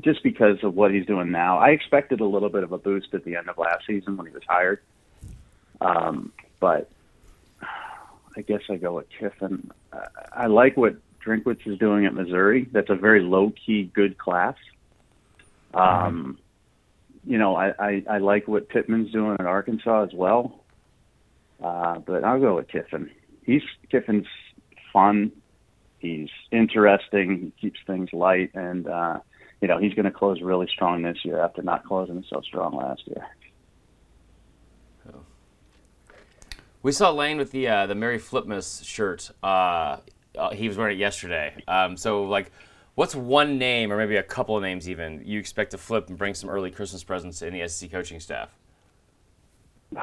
just because of what he's doing now, I expected a little bit of a boost at the end of last season when he was hired. Um, but I guess I go with Kiffin. I, I like what Drinkwitz is doing at Missouri. That's a very low key, good class. Um, you know, I, I, I like what Pittman's doing at Arkansas as well. Uh, but I'll go with Kiffin. He's Kiffin's fun. He's interesting. He keeps things light, and uh, you know he's going to close really strong this year after not closing so strong last year. We saw Lane with the uh, the Merry Flipmas shirt. Uh, uh, he was wearing it yesterday. Um, so, like, what's one name, or maybe a couple of names even, you expect to flip and bring some early Christmas presents in the SEC coaching staff?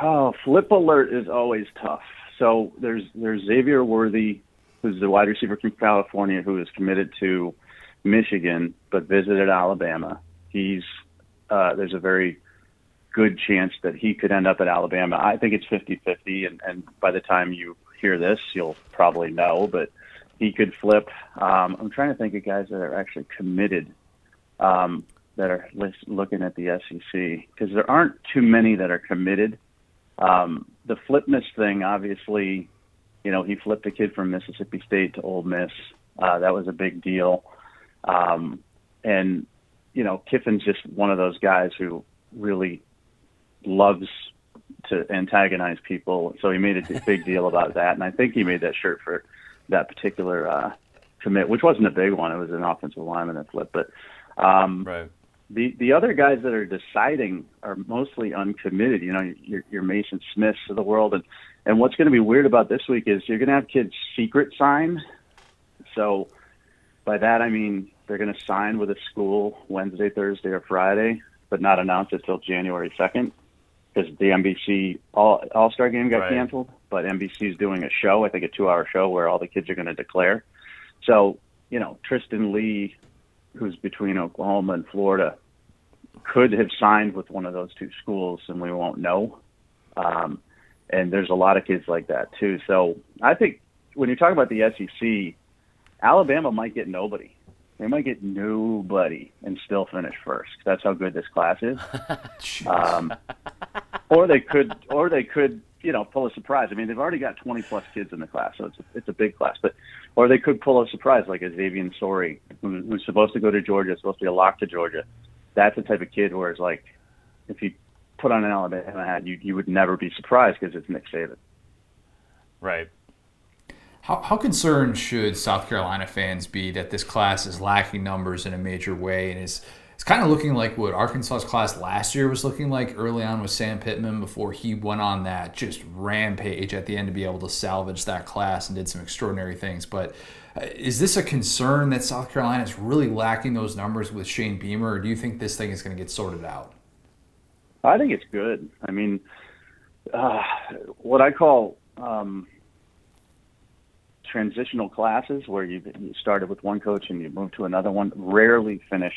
Oh, flip alert is always tough. So there's there's Xavier Worthy, who's the wide receiver from California, who is committed to Michigan but visited Alabama. He's uh, there's a very good chance that he could end up at Alabama. I think it's 50-50, and, and by the time you hear this, you'll probably know. But he could flip. Um, I'm trying to think of guys that are actually committed um, that are looking at the SEC because there aren't too many that are committed. Um, the flipness thing, obviously, you know, he flipped a kid from Mississippi State to Ole Miss. Uh, that was a big deal. Um, and, you know, Kiffin's just one of those guys who really loves to antagonize people. So he made a big deal about that. And I think he made that shirt for that particular uh, commit, which wasn't a big one. It was an offensive lineman that flipped. But um, Right. the the other guys that are deciding are mostly uncommitted. You know, your, your Maason Smiths of the world, and and what's going to be weird about this week is you're going to have kids secret sign. So by that I mean they're going to sign with a school Wednesday, Thursday, or Friday, but not announce it till January second because the NBC All All Star game got Right. canceled. But NBC is doing a show, I think a two hour show where all the kids are going to declare. So you know, Tristan Lee who's between Oklahoma and Florida, could have signed with one of those two schools, and we won't know. Um, and there's a lot of kids like that too. So I think when you're talking about the SEC, Alabama might get nobody. They might get nobody and still finish first. That's how good this class is. Um, or they could, or they could, you know, pull a surprise. I mean, they've already got 20 plus kids in the class, so it's a, it's a big class. But or they could pull a surprise like a Xavier Sorey, who, who's supposed to go to Georgia, supposed to be a lock to Georgia. That's the type of kid where it's like, if you put on an Alabama hat, you you would never be surprised because it's Nick Saban. Right. How, how concerned should South Carolina fans be that this class is lacking numbers in a major way and is it's kind of looking like what Arkansas's class last year was looking like early on with Sam Pittman before he went on that just rampage at the end to be able to salvage that class and did some extraordinary things. But uh, is this a concern that South Carolina is really lacking those numbers with Shane Beamer, or do you think this thing is going to get sorted out? I think it's good. I mean, uh, what I call um, transitional classes, where you, you started with one coach and you move to another one, rarely finish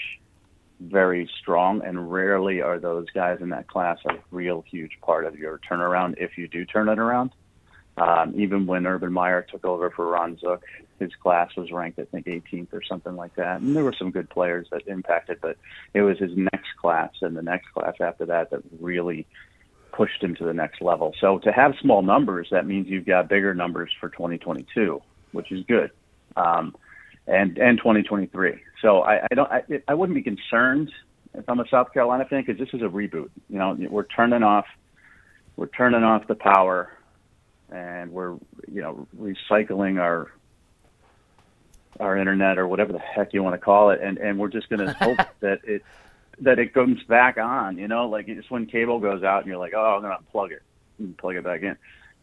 very strong, and rarely are those guys in that class a real huge part of your turnaround if you do turn it around. Um, even when Urban Meyer took over for Ron Zook, his class was ranked, I think, 18th or something like that. And there were some good players that impacted, but it was his next class and the next class after that that really pushed him to the next level. So to have small numbers, that means you've got bigger numbers for 2022, which is good, um, and and 2023. So I, I don't, I, I wouldn't be concerned if I'm a South Carolina fan because this is a reboot. You know, we're turning off we're turning off the power, and we're you know recycling our our internet or whatever the heck you want to call it, and and we're just going to hope that it that it comes back on. You know, like it's when cable goes out and you're like, oh, I'm going to unplug it and plug it back in.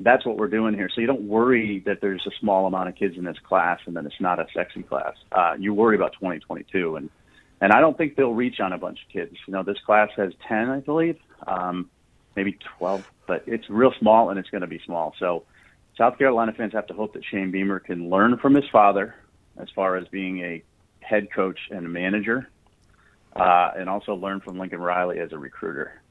That's what we're doing here. So you don't worry that there's a small amount of kids in this class and then it's not a sexy class. Uh, you worry about 2022 and and I don't think they'll reach on a bunch of kids. You know, this class has 10, I believe, um, maybe 12, but it's real small and it's going to be small. So South Carolina fans have to hope that Shane Beamer can learn from his father as far as being a head coach and a manager, uh, and also learn from Lincoln Riley as a recruiter.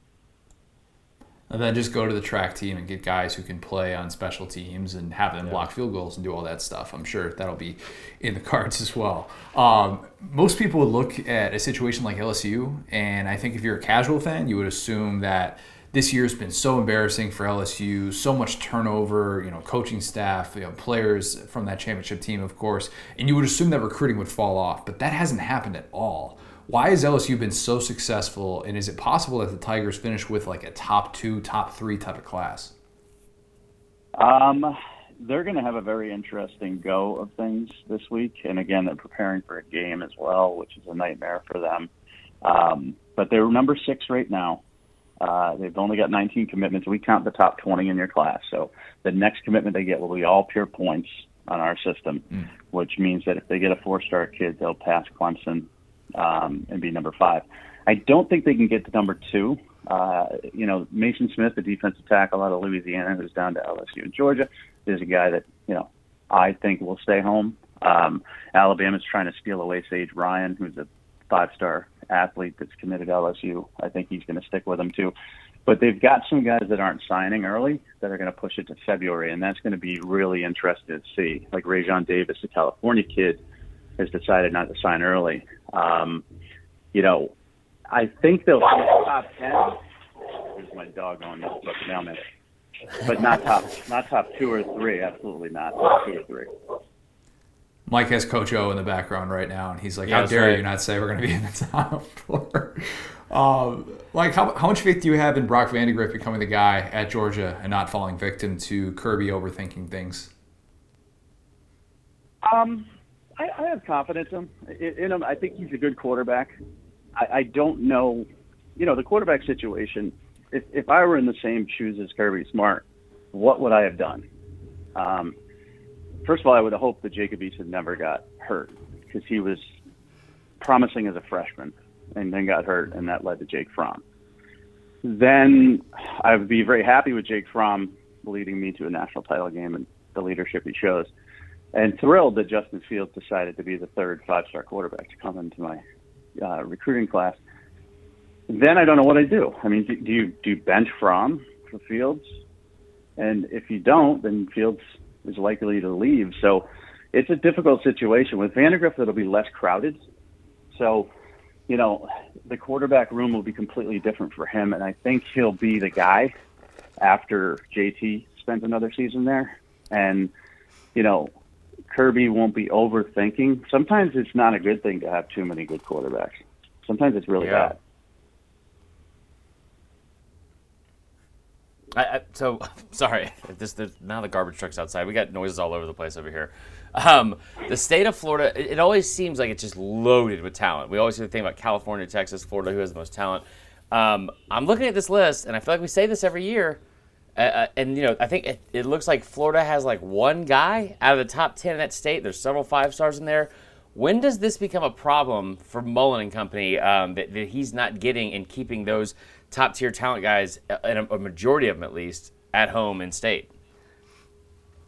And then just go to the track team and get guys who can play on special teams and have them yeah. block field goals and do all that stuff. I'm sure that'll be in the cards as well. Um, most people would look at a situation like LSU, and I think if you're a casual fan, you would assume that this year's been so embarrassing for LSU, so much turnover, you know, coaching staff, you know, players from that championship team, of course, and you would assume that recruiting would fall off, but that hasn't happened at all. Why has LSU been so successful, and is it possible that the Tigers finish with like a top two, top three type of class? Um, they're going to have a very interesting go of things this week, and again, they're preparing for a game as well, which is a nightmare for them. Um, but they're number six right now. Uh, they've only got 19 commitments. We count the top 20 in your class, so the next commitment they get will be all pure points on our system, mm. which means that if they get a four-star kid, they'll pass Clemson um, and be number five. I don't think they can get to number two. Uh, you know, Maason Smith, the defensive tackle out of Louisiana, who's down to LSU in Georgia, is a guy that you know I think will stay home. Um, Alabama's trying to steal away Sage Ryan, who's a five-star athlete that's committed to LSU. I think he's going to stick with them too. But they've got some guys that aren't signing early that are going to push it to February, and that's going to be really interesting to see. Like Raesjon Davis, the California kid, has decided not to sign early. Um, you know, I think they'll finish top ten. There's my dog on this book mailman. But not top, not top two or three. Absolutely not top two or three. Mike has Coach O in the background right now, and he's like, yeah, "How dare right. you not say we're going to be in the top four? Um, like, how, how much faith do you have in Brock Vandagriff becoming the guy at Georgia and not falling victim to Kirby overthinking things? Um, I, I have confidence in him. In him, I think he's a good quarterback. I, I don't know, you know, the quarterback situation. If if I were in the same shoes as Kirby Smart, what would I have done? Um, first of all, I would have hoped that Jacob Eason never got hurt because he was promising as a freshman and then got hurt, and that led to Jake Fromm. Then I would be very happy with Jake Fromm leading me to a national title game and the leadership he shows and thrilled that Justin Fields decided to be the third five-star quarterback to come into my uh, recruiting class. Then I don't know what I do. I mean, do, do you do you bench Fromm for Fields? And if you don't, then Fields is likely to leave. So it's a difficult situation with Vandagriff. It'll be less crowded. So, you know, the quarterback room will be completely different for him, and I think he'll be the guy after JT spends another season there. And you know, Kirby won't be overthinking. Sometimes it's not a good thing to have too many good quarterbacks. Sometimes it's really yeah. bad. I, I, so sorry. This now the garbage truck's outside. We got noises all over the place over here. Um, the state of Florida, it, it, always seems like it's just loaded with talent. We always hear the thing about California, Texas, Florida, who has the most talent. Um, I'm looking at this list, and I feel like we say this every year. Uh, uh, and you know, I think it, it, looks like Florida has like one guy out of the top ten in that state. There's several five stars in there. When does this become a problem for Mullen and company um, that, that, he's not getting and keeping those top tier talent guys, uh, and a, a majority of them at least, at home in state?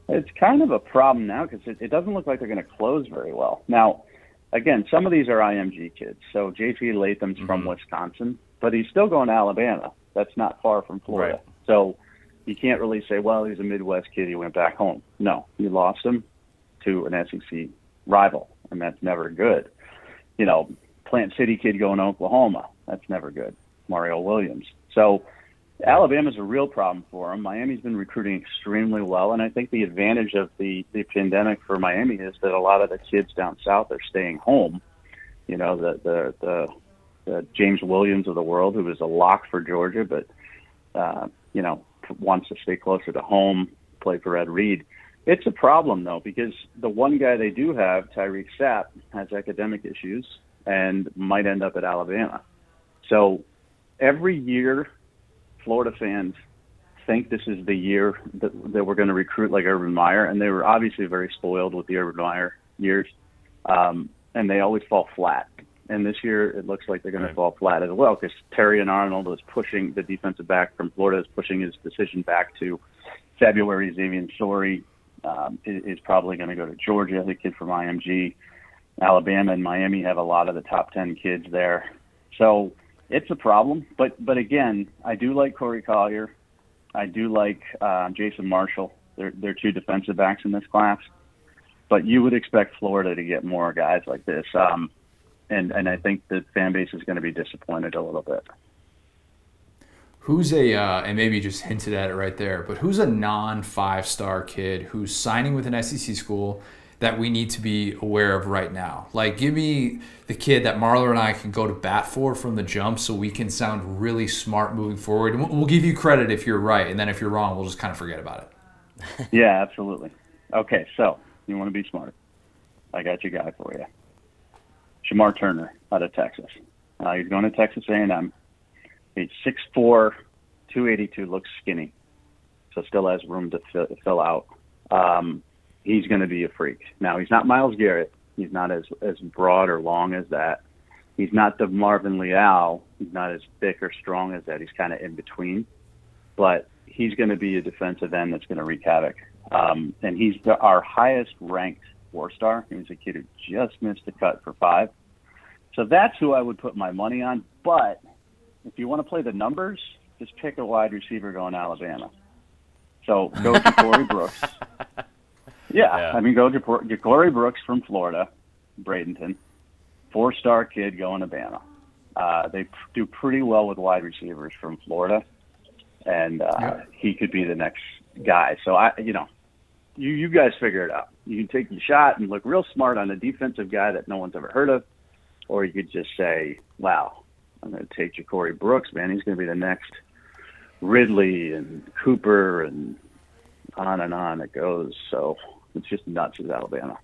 It's kind of a problem now because it, it doesn't look like they're going to close very well. Now, again, some of these are IMG kids. So JC Latham's mm-hmm. from Wisconsin, but he's still going to Alabama. That's not far from Florida. Right. So you can't really say, well, he's a Midwest kid. He went back home. No, you lost him to an SEC rival, and that's never good. You know, Plant City kid going to Oklahoma. That's never good. Mario Williams. So Alabama's a real problem for him. Miami's been recruiting extremely well, and I think the advantage of the the pandemic for Miami is that a lot of the kids down south are staying home. You know, the the the the James Williams of the world, who was a lock for Georgia, but uh, you know wants to stay closer to home, play for Ed Reed. It's a problem though because the one guy they do have, Tyreak Sapp, has academic issues and might end up at Alabama. So every year, Florida fans think this is the year that, that we're going to recruit like Urban Meyer, and they were obviously very spoiled with the Urban Meyer years, um, and they always fall flat. And this year, it looks like they're going to fall flat as well because Terrion Arnold is pushing the defensive back from Florida is pushing his decision back to February. Xavier Sorey um, is, is probably going to go to Georgia, the kid from IMG. Alabama and Miami have a lot of the top 10 kids there. So it's a problem. But but again, I do like Corey Collier. I do like uh, Jason Marshall. They're they're two defensive backs in this class. But you would expect Florida to get more guys like this. Um, and and I think the fan base is going to be disappointed a little bit. Who's a uh, and maybe you just hinted at it right there, but who's a non five star kid who's signing with an SEC school that we need to be aware of right now? Like, give me the kid that Marlar and I can go to bat for from the jump so we can sound really smart moving forward. And we'll give you credit if you're right. And then if you're wrong, we'll just kind of forget about it. yeah, absolutely. Okay, so you want to be smart. I got your guy for you. Shemar Turner out of Texas. Uh, he's going to Texas A&M. He's 6'4", 282, looks skinny, so still has room to fill, fill out. Um, he's going to be a freak. Now he's not Myles Garrett. He's not as as broad or long as that. He's not DeMarvin Leal. He's not as thick or strong as that. He's kind of in between. But he's going to be a defensive end that's going to wreak havoc. Um, and he's the, our highest ranked four star. He was a kid who just missed the cut for five. So that's who I would put my money on. But if you want to play the numbers, just pick a wide receiver going to Alabama. So go to Corey Brooks. Yeah, yeah. I mean, go to Corey Brooks from Florida, Bradenton, four-star kid going to Bama. Uh, they do pretty well with wide receivers from Florida, and uh, yeah. he could be the next guy. So I, you know, you you guys figure it out. You can take the shot and look real smart on a defensive guy that no one's ever heard of, or you could just say, "Wow, I'm going to take Ja'Corey Brooks, man. He's going to be the next Ridley and Cooper and on and on it goes." So it's just nuts as Alabama.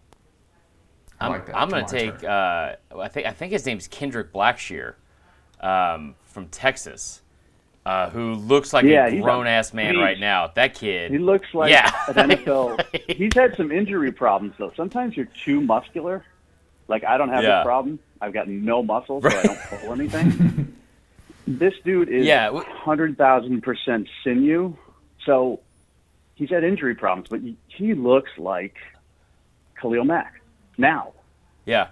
I'm, like I'm going to take. Uh, I think I think his name's Kendrick Blackshire um, from Texas, uh, who looks like yeah, a grown ass man right now. That kid. He looks like yeah. an NFL. he's had some injury problems though. Sometimes you're too muscular. Like I don't have yeah. this problem. I've got no muscle, so I don't pull anything. this dude is yeah. hundred thousand percent sinew. So he's had injury problems, but he looks like Khalil Mack now. Yeah.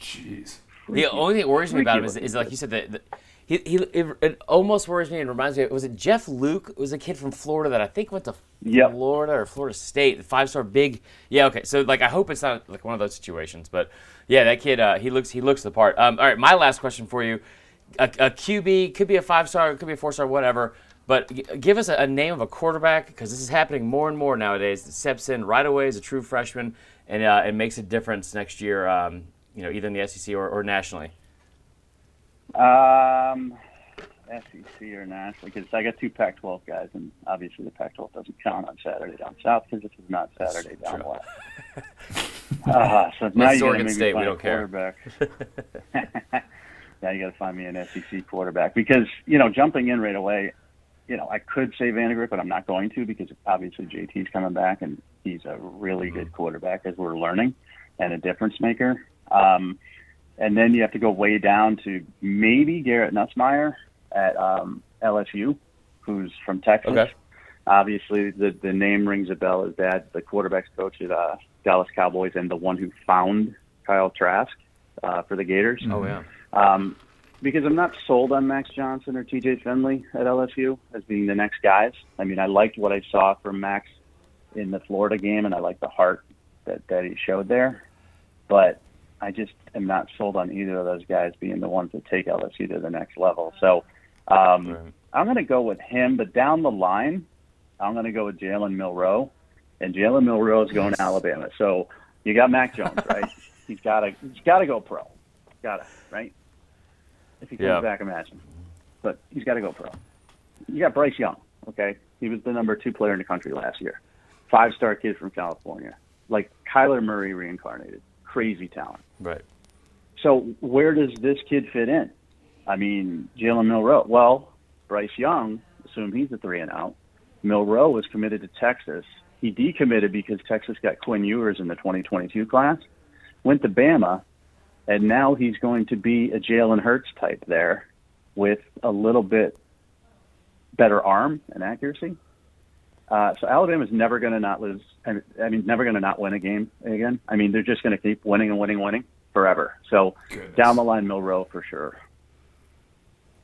Jeez. The only thing that worries me about him is, is like you said, that he, he it, it, almost worries me and reminds me. Was it Jeff Luke? It was a kid from Florida that I think went to yep. Florida or Florida State, five star big. Yeah, okay. So like, I hope it's not like one of those situations, but yeah, that kid, uh, he looks he looks the part. Um, all right, my last question for you: a, a QB could be a five star, could be a four star, whatever. But give us a, a name of a quarterback because this is happening more and more nowadays. That steps in right away as a true freshman and uh, it makes a difference next year. Um, you know, either in the SEC or, or nationally. Um, SEC or nationally, because I got two Pac-12 guys, and obviously the Pac-12 doesn't count on Saturday down south because this is not Saturday down true. west. uh, so now you make State, find a quarterback. now you got to find me an SEC quarterback because you know jumping in right away you know, I could say Vandagriff, but I'm not going to because obviously JT's coming back and he's a really mm-hmm. good quarterback as we're learning and a difference maker. Um, and then you have to go way down to maybe Garrett Nussmeier at um, LSU, who's from Texas. Okay. Obviously, the the name rings a bell. His dad, the quarterbacks coach at uh, Dallas Cowboys, and the one who found Kyle Trask uh, for the Gators. Oh yeah. Um, because I'm not sold on Max Johnson or TJ Finley at LSU as being the next guys. I mean, I liked what I saw from Max in the Florida game, and I like the heart that that he showed there. But I just am not sold on either of those guys being the ones that take LSU to the next level. So um, right. I'm going to go with him. But down the line, I'm going to go with Jalen Milroe, and Jalen Milroe is going yes. to Alabama. So you got Mac Jones, right? he's got to he's got to go pro. Got to right. if he comes Yeah. back, imagine. But he's got to go pro. You got Bryce Young. Okay, he was the number two player in the country last year. Five star kid from California, like Kyler Murray reincarnated. Crazy talent. Right. So where does this kid fit in? I mean, Jalen Milroe. Well, Bryce Young, assume he's a three and out. Milroe was committed to Texas. He decommitted because Texas got Quinn Ewers in the 2022 class. Went to Bama, and now he's going to be a Jalen Hurts type there, with a little bit better arm and accuracy. Uh, so Alabama's never going to not lose. I mean, I mean, never going to not win a game again. I mean, they're just going to keep winning and winning, winning forever. So Goodness. down the line, Milroe for sure.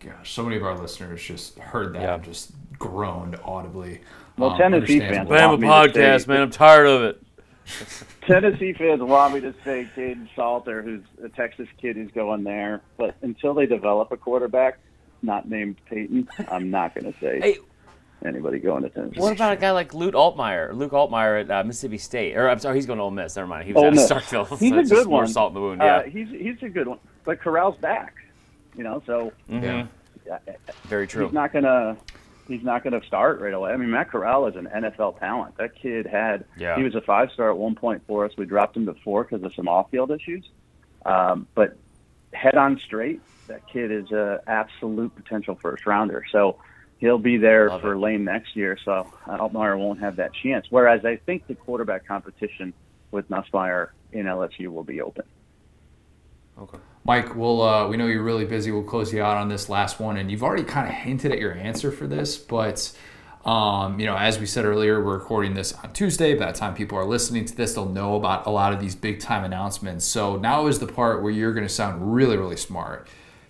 Gosh, so many of our listeners just heard that Yeah. and just groaned audibly. Well, Um, Tennessee fans- Bama Want me to podcast, say- man. I'm tired of it. Tennessee fans want me to say Kaidon Salter, who's a Texas kid who's going there, but until they develop a quarterback not named Peyton, I'm not going to say Hey, anybody going to Tennessee. what about a guy like Luke Altmaier? Luke Altmaier at uh, Mississippi State. Or I'm sorry, he's going to Ole Miss. Never mind. He was Ole at Miss. Starkville. He's so a it's just good more one. salt in the wound. Uh, Yeah. he's he's a good one, but Corral's back, you know, so Yeah. uh, Very true. he's not gonna he's not gonna start right away. I mean, Matt Corral is an NFL talent. That kid had Yeah. he was a five star at one point for us. We dropped him to four because of some off field issues, um, but head on straight, that kid is a absolute potential first rounder. So he'll be there Love for it. Lane next year. So Altmaier won't have that chance. Whereas I think the quarterback competition with Nussmeier in LSU will be open. Okay. Mike, we'll uh, we know you're really busy. We'll close you out on this last one, and you've already kind of hinted at your answer for this, but um, you know, as we said earlier, we're recording this on Tuesday. By the time people are listening to this, they'll know about a lot of these big time announcements. So now is the part where you're going to sound really, really smart.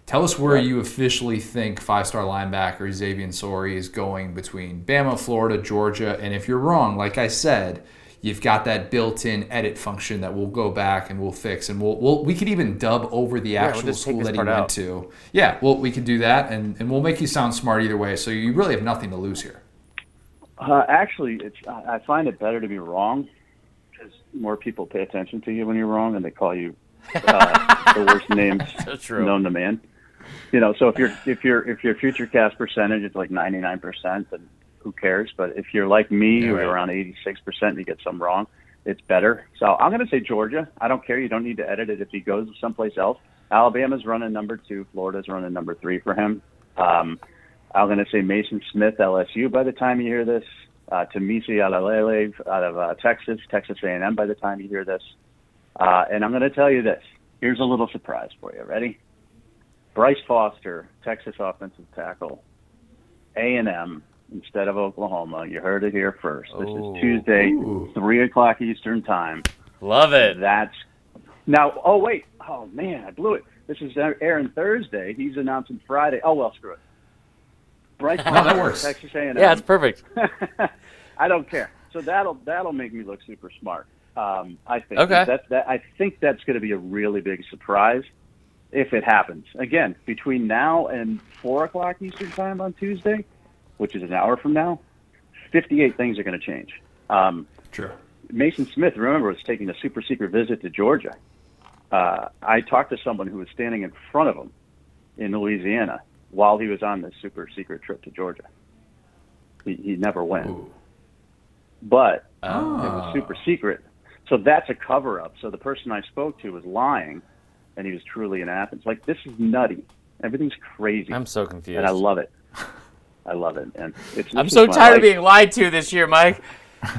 Tell us where you officially think five star linebacker Xavier Sorey is going between Bama, Florida, Georgia, and if you're wrong, like I said, you've got that built-in edit function that we'll go back and we'll fix, and we'll, we'll we could even dub over the we'll actual school that he went out. to. Yeah, well, we could do that, and, and we'll make you sound smart either way. So you really have nothing to lose here. Uh, actually, it's I find it better to be wrong because more people pay attention to you when you're wrong, and they call you uh, the worst names known to man. You know, so if you're if you're if your future cast percentage is like 99 percent, then who cares? But if you're like me, Yeah, you're around 86 percent, you get some wrong. It's better. So I'm going to say Georgia. I don't care. You don't need to edit it if he goes someplace else. Alabama's running number two. Florida's running number three for him. Um, I'm going to say Maason Smith, LSU. By the time you hear this, uh, Tunmise Adeleye out of uh, Texas, Texas A&M. By the time you hear this, uh, and I'm going to tell you this. Here's a little surprise for you. Ready? Bryce Foster, Texas offensive tackle, A&M instead of Oklahoma. You heard it here first. This Ooh. is Tuesday, Ooh. three o'clock Eastern time. Love it. That's now. Oh wait. Oh man, I blew it. This is Aaron Thursday. He's announcing Friday. Oh well, screw it. Bryce that Foster, works. Texas A&M. Yeah, it's perfect. I don't care. So that'll that'll make me look super smart. Um, I think Okay. that that I think that's going to be a really big surprise if it happens. Again, between now and four o'clock Eastern time on Tuesday, which is an hour from now, fifty-eight things are going to change. Um, True. Maason Smith, remember, was taking a super secret visit to Georgia. Uh, I talked to someone who was standing in front of him in Louisiana while he was on this super secret trip to Georgia. He, he never went, Ooh. but Oh. it was super secret. So that's a cover up. So the person I spoke to was lying, and he was truly in Athens. Like this is nutty. Everything's crazy, I'm so confused. and I love it. I love it, and it's. I'm so tired of being lied to this year, Mike.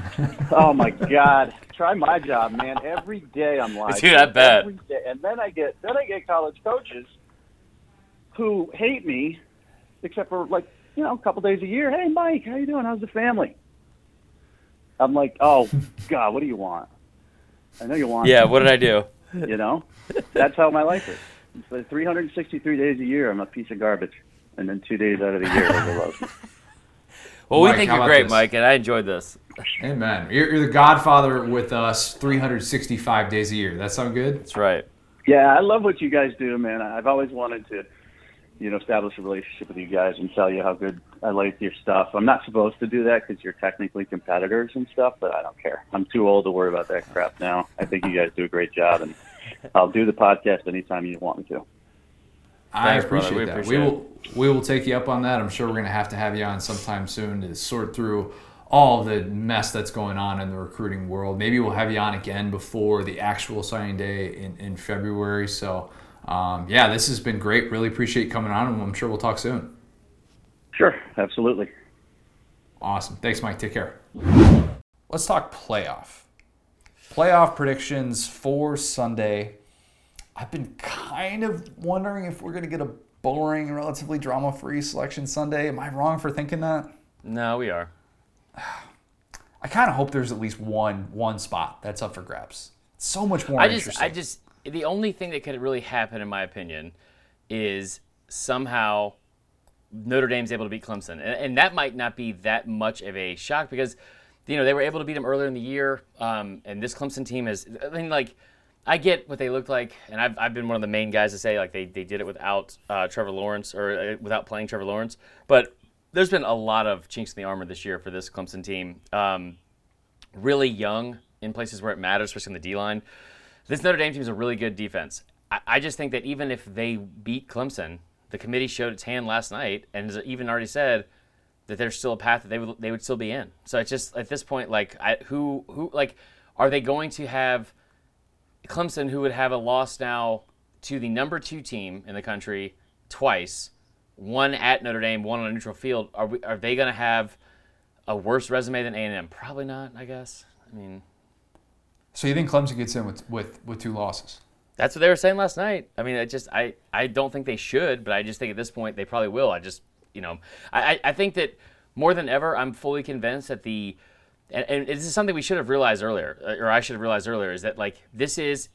Oh my God! Try my job, man. Every day I'm live. Dude, I bet. Every day. And then I get then I get college coaches who hate me, except for like you know a couple days a year. Hey, Mike, how you doing? How's the family? I'm like, oh God, what do you want? I know you want. Yeah, what did I do? You know, that's how my life is. So 363 days a year, I'm a piece of garbage, and then two days out of the year, they love me. Well, we Mike, think you're great, this? Mike, and I enjoyed this. Amen. You're, you're the Godfather with us 365 days a year. That sound good? That's right. Yeah, I love what you guys do, man. I've always wanted to, you know, establish a relationship with you guys and tell you how good I like your stuff. I'm not supposed to do that because you're technically competitors and stuff, but I don't care. I'm too old to worry about that crap now. I think you guys do a great job, and I'll do the podcast anytime you want me to. I Thanks, brother. appreciate We that. appreciate we it. will we will take you up on that. I'm sure we're going to have to have you on sometime soon to sort through all the mess that's going on in the recruiting world. Maybe we'll have you on again before the actual signing day in, in February. So, um, yeah, this has been great. Really appreciate you coming on, and I'm sure we'll talk soon. Sure, absolutely. Awesome. Thanks, Mike. Take care. Let's talk playoff. Playoff predictions for Sunday. I've been kind of wondering if we're going to get a boring, relatively drama free selection Sunday. Am I wrong for thinking that? No, we are. I kind of hope there's at least one one spot that's up for grabs. It's so much more I just. I just, the only thing that could really happen, in my opinion, is somehow Notre Dame's able to beat Clemson, and, and that might not be that much of a shock because, you know, they were able to beat them earlier in the year, um, and this Clemson team is, I mean, like. I get what they look like, and I've, I've been one of the main guys to say like they, they did it without uh, Trevor Lawrence or uh, without playing Trevor Lawrence. But there's been a lot of chinks in the armor this year for this Clemson team. Um, really young in places where it matters, especially in the D line. This Notre Dame team is a really good defense. I, I just think that even if they beat Clemson, the committee showed its hand last night and has even already said that there's still a path that they would they would still be in. So it's just at this point, like I, who who like are they going to have Clemson, who would have a loss now to the number two team in the country twice, one at Notre Dame, one on a neutral field? Are we, are they going to have a worse resume than A and M? Probably not. I guess. I mean. so you think Clemson gets in with, with, with two losses? That's what they were saying last night. I mean, I just I, I don't think they should, but I just think at this point they probably will. I just you know I, I- think that more than ever I'm fully convinced that the and, and this is something we should have realized earlier, uh, or I should have realized earlier, is that like this is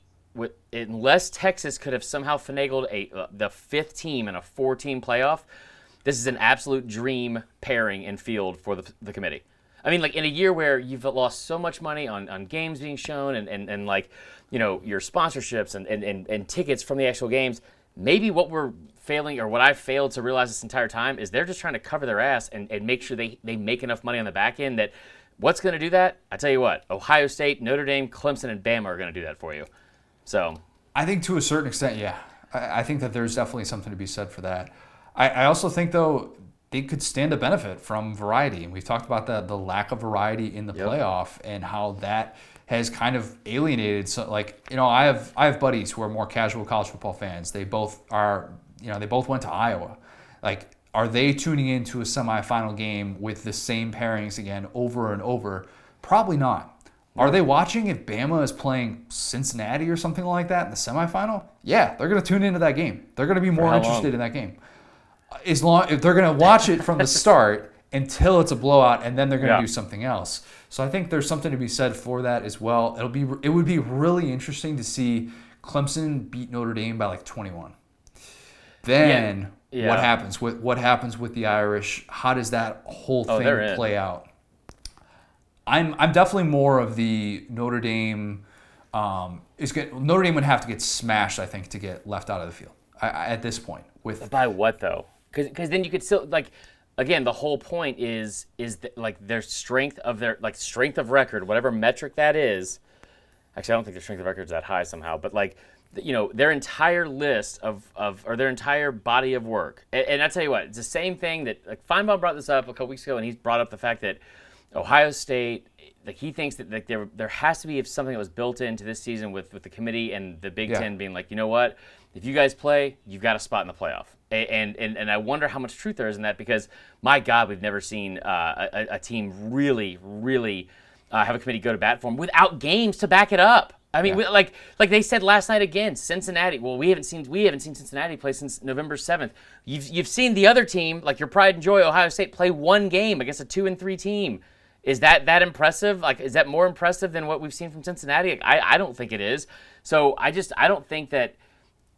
unless Texas could have somehow finagled a uh, the fifth team in a four team playoff, this is an absolute dream pairing and field for the, the committee. I mean, like in a year where you've lost so much money on, on games being shown and, and, and like, you know, your sponsorships and, and, and, and tickets from the actual games, maybe what we're failing or what I've failed to realize this entire time is they're just trying to cover their ass and, and make sure they, they make enough money on the back end that what's going to do that? I tell you what, Ohio State, Notre Dame, Clemson, and Bama are going to do that for you. So I think to a certain extent, yeah. I, I think that there's definitely something to be said for that. I, I also think though they could stand to benefit from variety, and we've talked about the the lack of variety in the Yep. playoff and how that has kind of alienated. So like you know, I have I have buddies who are more casual college football fans. They both are you know they both went to Iowa. Like are they tuning into a semifinal game with the same pairings again over and over? Probably not. Are they watching if Bama is playing Cincinnati or something like that in the semifinal? Yeah, they're going to tune into that game. They're going to be more interested long? in that game. As long if they're going to watch it from the start until it's a blowout, and then they're going to Yeah. do something else. So I think there's something to be said for that as well. It'll be it would be really interesting to see Clemson beat Notre Dame by like 21. Then Yeah. what happens with what happens with the Irish? How does that whole Oh, thing in. play out? I'm I'm definitely more of the Notre Dame. Um, is get Notre Dame would have to get smashed, I think, to get left out of the field I, I, at this point. With By what though? Because then you could still like again the whole point is is that like their strength of their like strength of record whatever metric that is. Actually, I don't think their strength of record is that high somehow, but like you know their entire list of, of or their entire body of work. And, and I tell you what, it's the same thing that like Finebaum brought this up a couple weeks ago, and he's brought up the fact that Ohio State, like he thinks that like there there has to be something that was built into this season with with the committee and the Big Yeah. Ten being like, you know what, if you guys play, you've got a spot in the playoff. And and and I wonder how much truth there is in that because my God, we've never seen uh, a, a team really really uh, have a committee go to bat for them without games to back it up. I mean, we- like like they said last night again, Cincinnati. Well, we haven't seen we haven't seen Cincinnati play since November seventh. You've you've seen the other team, like your pride and joy, Ohio State, play one game against a two and three team. Is that that impressive? Like, is that more impressive than what we've seen from Cincinnati? Like, I I don't think it is. So I just I don't think that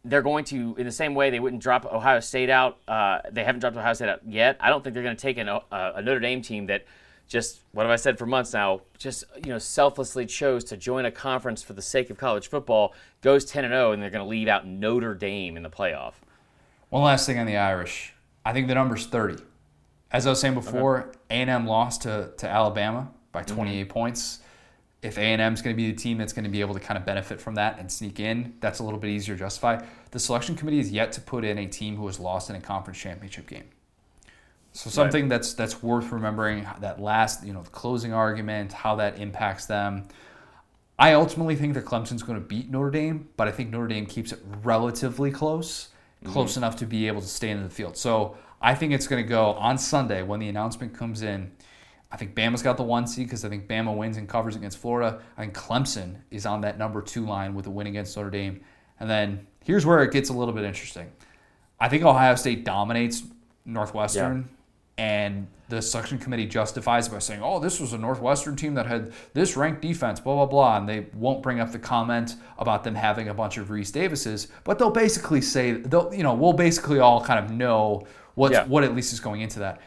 they're going to, in the same way they wouldn't drop Ohio State out. Uh, they haven't dropped Ohio State out yet. I don't think they're going to take an, uh, a Notre Dame team that just what have I said for months now? Just you know, selflessly chose to join a conference for the sake of college football, goes ten and zero, and they're going to leave out Notre Dame in the playoff. one last thing on the Irish, I think the number's 30. As I was saying before, A&M lost to, to Alabama by 28 points. If A&M is going to be the team that's going to be able to kind of benefit from that and sneak in, that's a little bit easier to justify. The selection committee is yet to put in a team who has lost in a conference championship game. So something right. that's that's worth remembering that last, you know, the closing argument, how that impacts them. I ultimately think that Clemson's going to beat Notre Dame, but I think Notre Dame keeps it relatively close, mm-hmm. close enough to be able to stay in the field. So I think it's going to go on Sunday when the announcement comes in. I think Bama's got the one seed because I think Bama wins and covers against Florida. I think Clemson is on that number two line with a win against Notre Dame. And then here's where it gets a little bit interesting. I think Ohio State dominates Northwestern. Yeah and the selection committee justifies it by saying, "Oh, this was a Northwestern team that had this ranked defense, blah blah blah," and they won't bring up the comment about them having a bunch of Reese Davises, but they'll basically say, "They'll you know, we'll basically all kind of know what yeah. what at least is going into that."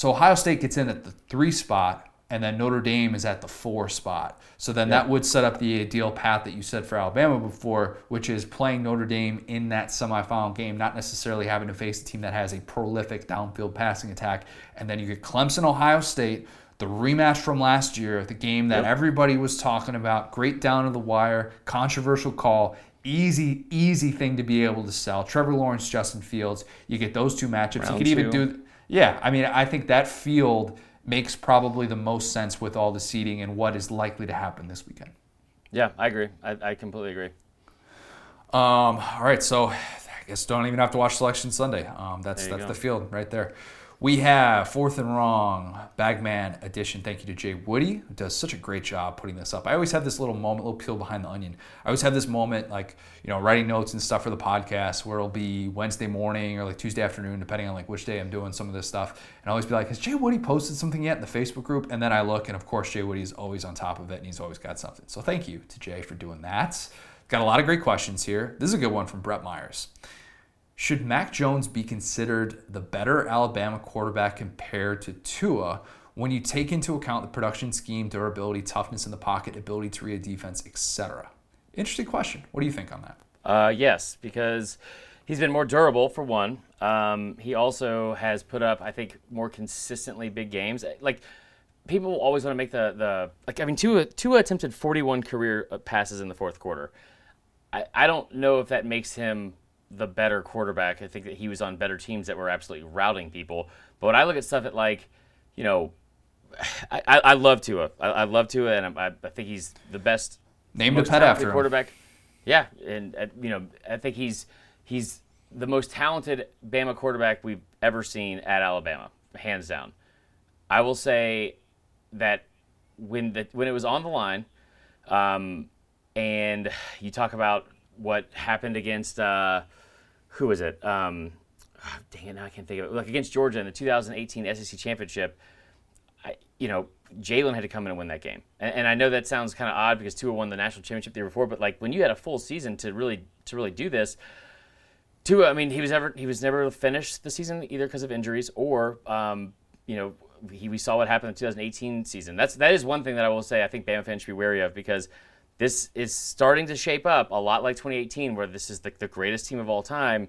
So Ohio State gets in at the three spot, and then Notre Dame is at the four spot. So then that would set up the ideal path that you said for Alabama before, which is playing Notre Dame in that semifinal game, not necessarily having to face a team that has a prolific downfield passing attack. And then you get Clemson, Ohio State, the rematch from last year, the game that yep. everybody was talking about, great down to the wire, controversial call. Easy, easy thing to be able to sell. Trevor Lawrence, Justin Fields. You get those two matchups. Round you could two. even do, yeah. I mean, I think that field makes probably the most sense with all the seating and what is likely to happen this weekend. Yeah, I agree. I, I completely agree. Um, all right, so I guess don't even have to watch Selection Sunday. Um, that's that's go. the field right there. We have Fourth and Wrong, Bagman edition. Thank you to Jay Woody, who does such a great job putting this up. I always have this little moment, little peel behind the onion. I always have this moment, like, you know, writing notes and stuff for the podcast where it'll be Wednesday morning or like Tuesday afternoon, depending on like which day I'm doing some of this stuff. And I always be like, has Jay Woody posted something yet in the Facebook group? And then I look, and of course, Jay Woody is always on top of it and he's always got something. So thank you to Jay for doing that. Got a lot of great questions here. This is a good one from Brett Myers. Should Mac Jones be considered the better Alabama quarterback compared to Tua when you take into account the production scheme, durability, toughness in the pocket, ability to read a defense, etc.? Interesting question. What do you think on that? Uh, yes, because he's been more durable for one. Um, he also has put up, I think, more consistently big games. Like people always want to make the the like. I mean, Tua Tua attempted 41 career uh, passes in the fourth quarter. I, I don't know if that makes him the better quarterback. I think that he was on better teams that were absolutely routing people. But when I look at stuff at like, you know, I, I, I love Tua. I, I love Tua, and I, I think he's the best. Named a pet after quarterback. Him. Yeah, and uh, you know, I think he's he's the most talented Bama quarterback we've ever seen at Alabama, hands down. I will say that when the when it was on the line, um, and you talk about what happened against. Uh, who was it? Um, oh, dang it, now I can't think of it. Like against Georgia in the 2018 SEC championship, I, you know, Jalen had to come in and win that game. And, and I know that sounds kind of odd because Tua won the national championship the year before, but like when you had a full season to really to really do this, Tua, I mean, he was never he was never finished the season either because of injuries or, um, you know, he, we saw what happened in the 2018 season. That's that is one thing that I will say I think Bama fans should be wary of because this is starting to shape up a lot like 2018, where this is the, the greatest team of all time,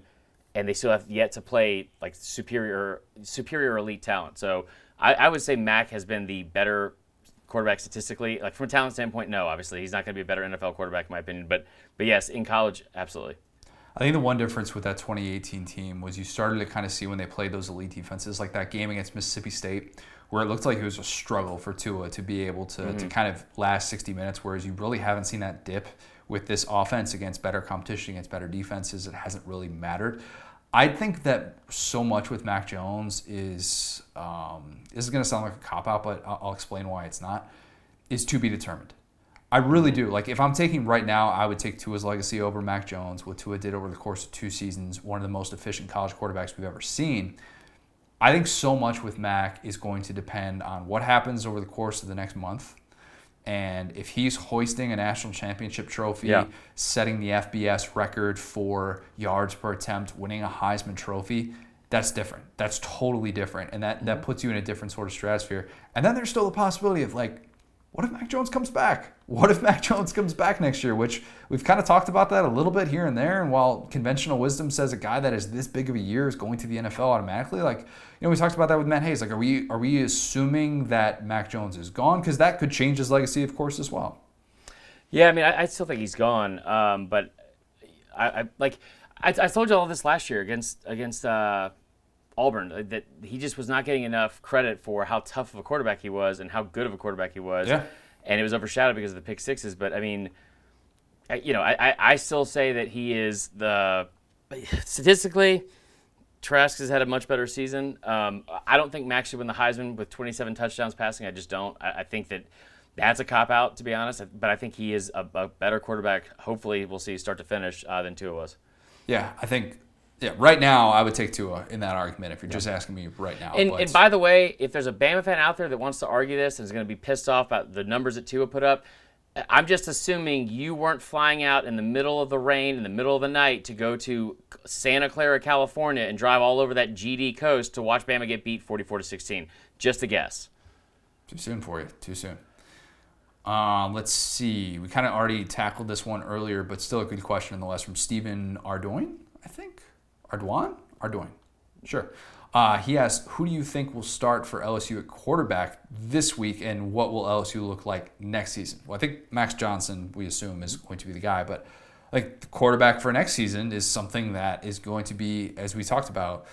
and they still have yet to play like superior superior elite talent. So I, I would say Mac has been the better quarterback statistically. Like from a talent standpoint, no, obviously he's not going to be a better NFL quarterback in my opinion. But but yes, in college, absolutely. I think the one difference with that 2018 team was you started to kind of see when they played those elite defenses, like that game against Mississippi State, where it looked like it was a struggle for Tua to be able to, mm-hmm. to kind of last 60 minutes, whereas you really haven't seen that dip with this offense against better competition, against better defenses. It hasn't really mattered. I think that so much with Mac Jones is um, this is going to sound like a cop out, but I'll, I'll explain why it's not. Is to be determined. I really do. Like if I'm taking right now, I would take Tua's legacy over Mac Jones. What Tua did over the course of two seasons, one of the most efficient college quarterbacks we've ever seen. I think so much with Mac is going to depend on what happens over the course of the next month. And if he's hoisting a national championship trophy, yeah. setting the FBS record for yards per attempt, winning a Heisman trophy, that's different. That's totally different. And that, that mm-hmm. puts you in a different sort of stratosphere. And then there's still the possibility of like what if Mac Jones comes back? What if Mac Jones comes back next year? Which we've kind of talked about that a little bit here and there. And while conventional wisdom says a guy that is this big of a year is going to the NFL automatically, like you know, we talked about that with Matt Hayes. Like, are we are we assuming that Mac Jones is gone? Because that could change his legacy, of course, as well. Yeah, I mean, I, I still think he's gone. Um, but I, I like I, I, told you all this last year against against uh, Auburn that he just was not getting enough credit for how tough of a quarterback he was and how good of a quarterback he was. Yeah. And it was overshadowed because of the pick sixes. But I mean, you know, I, I still say that he is the statistically. Trask has had a much better season. Um, I don't think Max should win the Heisman with 27 touchdowns passing. I just don't. I, I think that that's a cop out, to be honest. But I think he is a, a better quarterback. Hopefully, we'll see start to finish uh, than Tua was. Yeah, I think yeah, right now I would take Tua in that argument if you're just asking me right now. And, and, by the way, if there's a Bama fan out there that wants to argue this and is going to be pissed off about the numbers that Tua put up, I'm just assuming you weren't flying out in the middle of the rain, in the middle of the night to go to Santa Clara, California and drive all over that GD coast to watch Bama get beat 44 to 16. Just a guess. Too soon for you. Too soon. Uh, let's see. We kind of already tackled this one earlier, but still a good question nonetheless from Stephen Ardoin, I think. Ardoin? Ardoin. Sure. Uh, he asked, who do you think will start for LSU at quarterback this week, and what will LSU look like next season? Well, I think Max Johnson, we assume, is going to be the guy, but like the quarterback for next season is something that is going to be, as we talked about,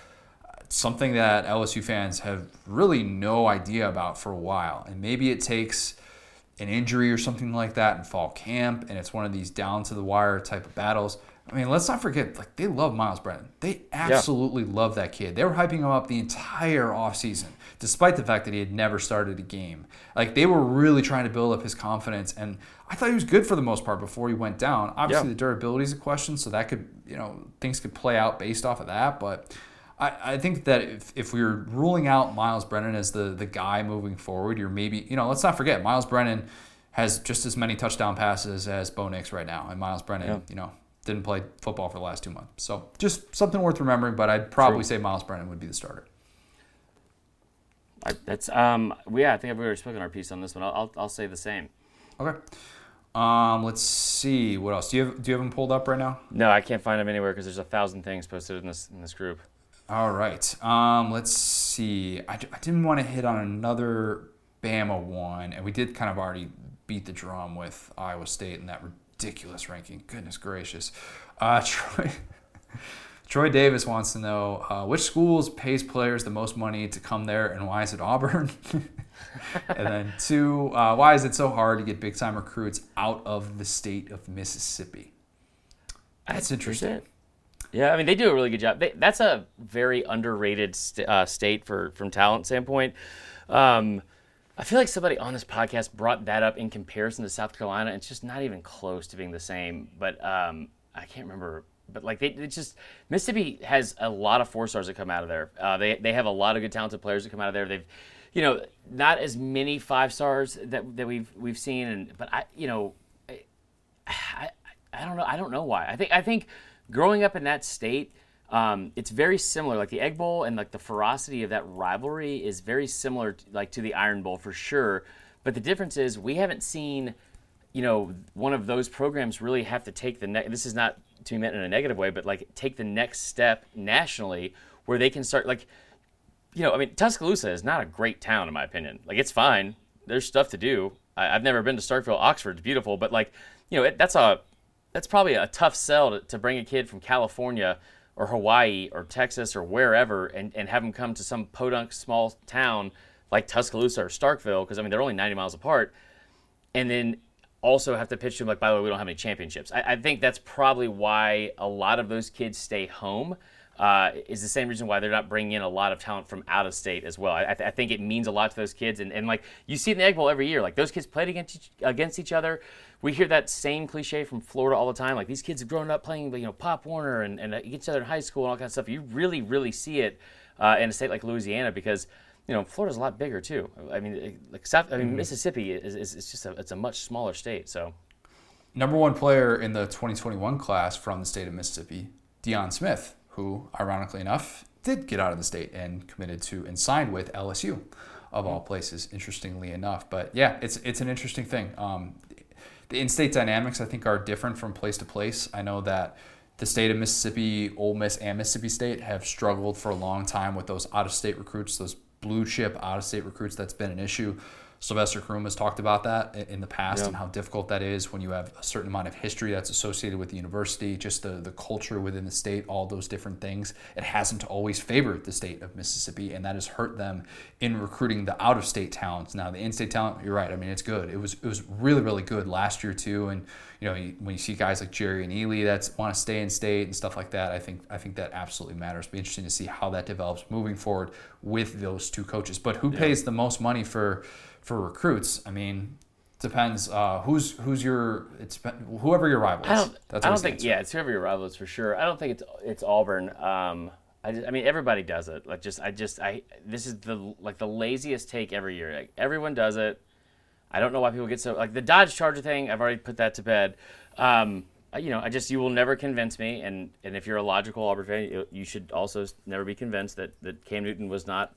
something that LSU fans have really no idea about for a while. And maybe it takes an injury or something like that in fall camp, and it's one of these down to the wire type of battles. I mean, let's not forget, like they love Myles Brennan. They absolutely yeah. love that kid. They were hyping him up the entire offseason, despite the fact that he had never started a game. Like they were really trying to build up his confidence, and I thought he was good for the most part before he went down. Obviously, yeah. the durability is a question, so that could, you know, things could play out based off of that. But I, I think that if, if we are ruling out Myles Brennan as the the guy moving forward, you're maybe, you know, let's not forget Myles Brennan has just as many touchdown passes as Bo Nix right now, and Myles Brennan, yeah. you know didn't play football for the last two months. So just something worth remembering. But I'd probably True. say Myles Brennan would be the starter. I, that's um yeah. I think I've already spoken our piece on this one. I'll, I'll, I'll say the same. Okay. Um, let's see what else. Do you have do you have them pulled up right now? No, I can't find them anywhere because there's a thousand things posted in this in this group. All right. Um, let's see. I, I didn't want to hit on another Bama one, and we did kind of already beat the drum with Iowa State and that ridiculous ranking. Goodness gracious. Uh, Troy, Troy Davis wants to know uh, which schools pays players the most money to come there and why is it Auburn? and then two, uh, why is it so hard to get big time recruits out of the state of Mississippi? That's interesting. Yeah, I mean they do a really good job. They, that's a very underrated st- uh, state for from talent standpoint. Um, I feel like somebody on this podcast brought that up in comparison to South Carolina. It's just not even close to being the same. But um, I can't remember. But like they, it's just Mississippi has a lot of four stars that come out of there. Uh, they they have a lot of good talented players that come out of there. They've, you know, not as many five stars that that we've we've seen. And but I, you know, I, I, I don't know. I don't know why. I think I think growing up in that state um, it's very similar. Like the Egg Bowl and like the ferocity of that rivalry is very similar, to, like to the Iron Bowl for sure. But the difference is we haven't seen, you know, one of those programs really have to take the next. This is not to be meant in a negative way, but like take the next step nationally where they can start like, you know, I mean Tuscaloosa is not a great town in my opinion. Like it's fine. There's stuff to do. I, have never been to Starkville. Oxford's beautiful, but like, you know, it, that's a that's probably a tough sell to, to bring a kid from California or Hawaii or Texas or wherever and, and have them come to some podunk small town like Tuscaloosa or Starkville, because I mean, they're only 90 miles apart, and then also have to pitch to them like, by the way, we don't have any championships. I, I think that's probably why a lot of those kids stay home. Uh, is the same reason why they're not bringing in a lot of talent from out of state as well. I, th- I, think it means a lot to those kids, and, and like you see in the Egg Bowl every year, like those kids played against each, against each other we hear that same cliche from Florida all the time. Like these kids have grown up playing, you know, Pop Warner and, and each other in high school and all kind of stuff. You really, really see it uh, in a state like Louisiana because, you know, Florida's a lot bigger too. I mean, like South, I mean, mm-hmm. Mississippi is, is, is just a, it's a much smaller state. So, number one player in the 2021 class from the state of Mississippi, Deion Smith, who, ironically enough, did get out of the state and committed to and signed with LSU. of all places, interestingly enough. But yeah, it's it's an interesting thing. Um, the in-state dynamics, I think, are different from place to place. I know that the state of Mississippi, Ole Miss, and Mississippi State have struggled for a long time with those out-of-state recruits, those blue chip out-of-state recruits. That's been an issue. Sylvester Croom has talked about that in the past and how difficult that is when you have a certain amount of history that's associated with the university, just the, the culture within the state, all those different things. It hasn't always favored the state of Mississippi, and that has hurt them in recruiting the out of state talents. Now, the in state talent, you're right. I mean, it's good. It was it was really really good last year too, and you know when you see guys like Jerrion Ealy that want to stay in state and stuff like that, I think I think that absolutely matters. It'll be interesting to see how that develops moving forward with those two coaches. But who yeah. pays the most money for for recruits, I mean, depends uh, who's who's your it's whoever your rival is. I don't, That's I don't think yeah, it's whoever your rival is for sure. I don't think it's it's Auburn. Um, I, just, I mean everybody does it. Like just I just I this is the like the laziest take every year. Like, everyone does it. I don't know why people get so like the Dodge Charger thing. I've already put that to bed. Um, you know, I just you will never convince me. And and if you're a logical Auburn fan, you, you should also never be convinced that that Cam Newton was not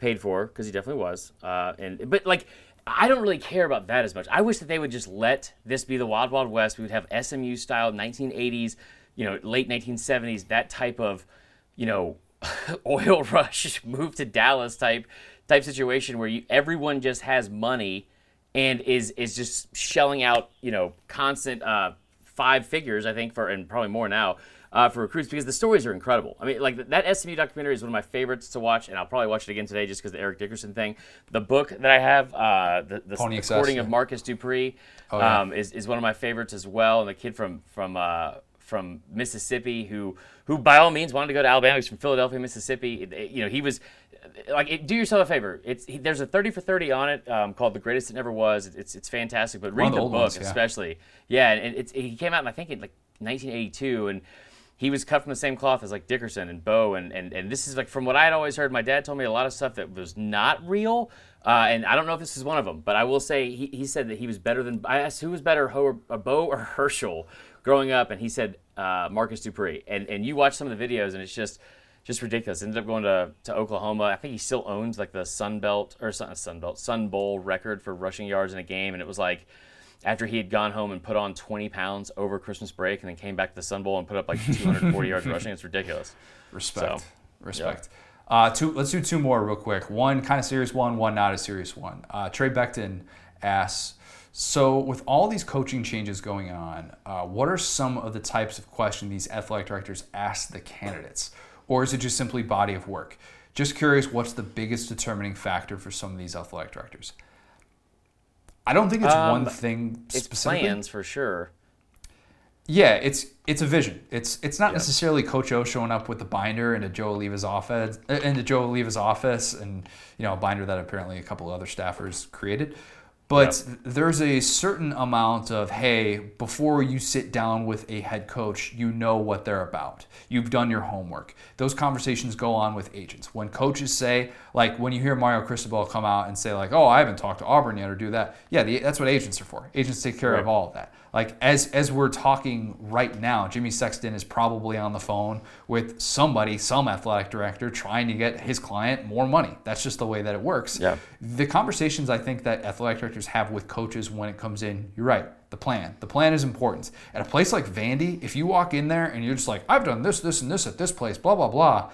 paid for because he definitely was. Uh, and but like I don't really care about that as much. I wish that they would just let this be the Wild Wild West. We would have SMU style 1980s, you know, late 1970s, that type of, you know, oil rush move to Dallas type type situation where you everyone just has money and is is just shelling out, you know, constant uh, five figures, I think, for and probably more now uh, for recruits because the stories are incredible. I mean, like that SMU documentary is one of my favorites to watch, and I'll probably watch it again today just because the Eric Dickerson thing. The book that I have, uh, the, the, recording of Marcus Dupree, oh, yeah. um, is, is one of my favorites as well. And the kid from from uh, from Mississippi who who by all means wanted to go to Alabama. He's from Philadelphia, Mississippi. It, it, you know, he was like, it, do yourself a favor. It's he, there's a thirty for thirty on it um, called "The Greatest It Never Was." It's it's fantastic, but read the, the book ones, yeah. especially. Yeah, and it's he came out, I think, in like 1982, and he was cut from the same cloth as like Dickerson and Bo and, and and this is like from what I had always heard. My dad told me a lot of stuff that was not real, uh, and I don't know if this is one of them, but I will say he, he said that he was better than I asked who was better, Ho, or, Bo or Herschel, growing up, and he said uh, Marcus Dupree. And and you watch some of the videos, and it's just just ridiculous. Ended up going to, to Oklahoma. I think he still owns like the Sun Belt or Sun, Sun Belt Sun Bowl record for rushing yards in a game, and it was like after he had gone home and put on 20 pounds over Christmas break and then came back to the Sun Bowl and put up like 240 yards rushing. It's ridiculous. Respect. So, Respect. Yeah. Uh, two, let's do two more real quick. One kind of serious one, one not a serious one. Uh, Trey Beckton asks, so with all these coaching changes going on, uh, what are some of the types of questions these athletic directors ask the candidates? Or is it just simply body of work? Just curious, what's the biggest determining factor for some of these athletic directors? I don't think it's um, one thing it's plans for sure. Yeah, it's it's a vision. It's it's not yeah. necessarily Coach O showing up with the binder into Joe Alleva's office uh, into Joe Alleva's office and you know a binder that apparently a couple of other staffers created. But yep. there's a certain amount of, hey, before you sit down with a head coach, you know what they're about. You've done your homework. Those conversations go on with agents. When coaches say, like when you hear Mario Cristobal come out and say, like, oh, I haven't talked to Auburn yet or do that, yeah, the, that's what agents are for. Agents take care right. of all of that. Like as as we're talking right now, Jimmy Sexton is probably on the phone with somebody, some athletic director, trying to get his client more money. That's just the way that it works. Yeah. The conversations I think that athletic directors have with coaches when it comes in, you're right. The plan. The plan is important. At a place like Vandy, if you walk in there and you're just like, I've done this, this, and this at this place, blah, blah, blah,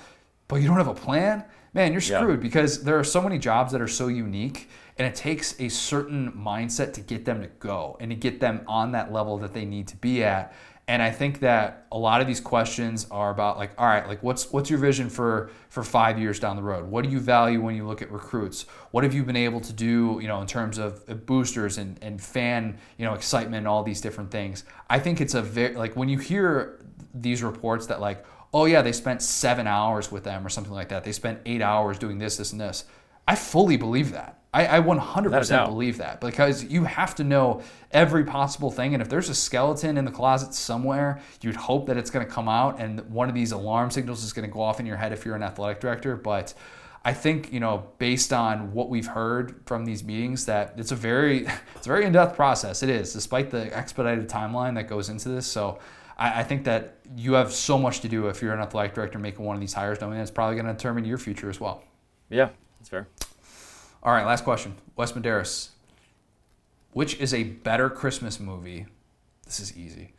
but you don't have a plan, man, you're screwed yeah. because there are so many jobs that are so unique and it takes a certain mindset to get them to go and to get them on that level that they need to be at. And I think that a lot of these questions are about like, all right, like what's what's your vision for for five years down the road? What do you value when you look at recruits? What have you been able to do, you know, in terms of boosters and, and fan, you know, excitement and all these different things? I think it's a very like when you hear these reports that like, oh yeah, they spent seven hours with them or something like that. They spent eight hours doing this, this, and this. I fully believe that. I, I 100% believe that because you have to know every possible thing. And if there's a skeleton in the closet somewhere, you'd hope that it's going to come out and one of these alarm signals is going to go off in your head if you're an athletic director. But I think you know, based on what we've heard from these meetings, that it's a very it's a very in-depth process. It is, despite the expedited timeline that goes into this. So I, I think that you have so much to do if you're an athletic director making one of these hires, knowing that it's probably going to determine your future as well. Yeah, that's fair. All right, last question. Wes Medeiros. Which is a better Christmas movie? This is easy.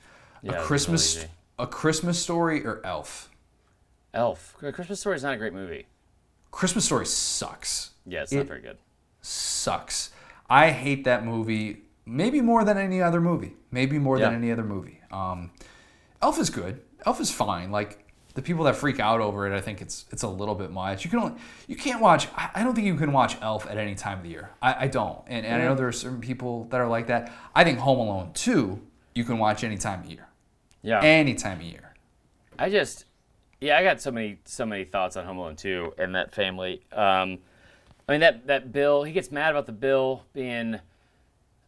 Yeah, a Christmas really easy. a Christmas story or Elf? Elf. A Christmas Story is not a great movie. Christmas story sucks. Yeah, it's It- not very good. sucks. I hate that movie maybe more than any other movie. Maybe more than any other movie. Um, Elf is good. Elf is fine. Like the people that freak out over it, I think it's it's a little bit much. You can only you can't watch. I don't think you can watch Elf at any time of the year. I, I don't, and, and I know there are certain people that are like that. I think Home Alone two you can watch any time of year, Yeah. any time of year. I just, yeah, I got so many so many thoughts on Home Alone 2 and that family. Um, I mean that that bill, he gets mad about the bill being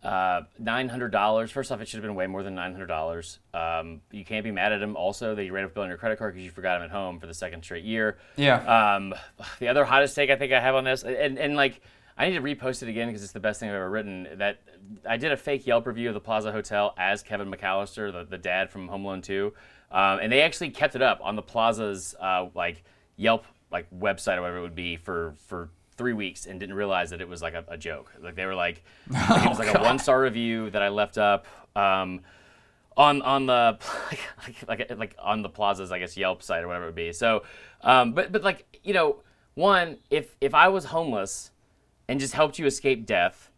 uh, nine hundred dollars. First off, it should have been way more than nine hundred dollars. Um, you can't be mad at him. Also, that you ran up a bill on your credit card because you forgot him at home for the second straight year. Yeah. Um, the other hottest take I think I have on this, and and like I need to repost it again because it's the best thing I've ever written. That I did a fake Yelp review of the Plaza Hotel as Kevin McCallister, the, the dad from Home Alone 2, um, and they actually kept it up on the Plaza's uh, like Yelp like website or whatever it would be for for three weeks and didn't realize that it was like a, a joke. Like they were like, like, it was like a one star review that I left up. Um, on on the like, like like on the plazas I guess Yelp site or whatever it would be. So, um, but but like you know, one if if I was homeless and just helped you escape death,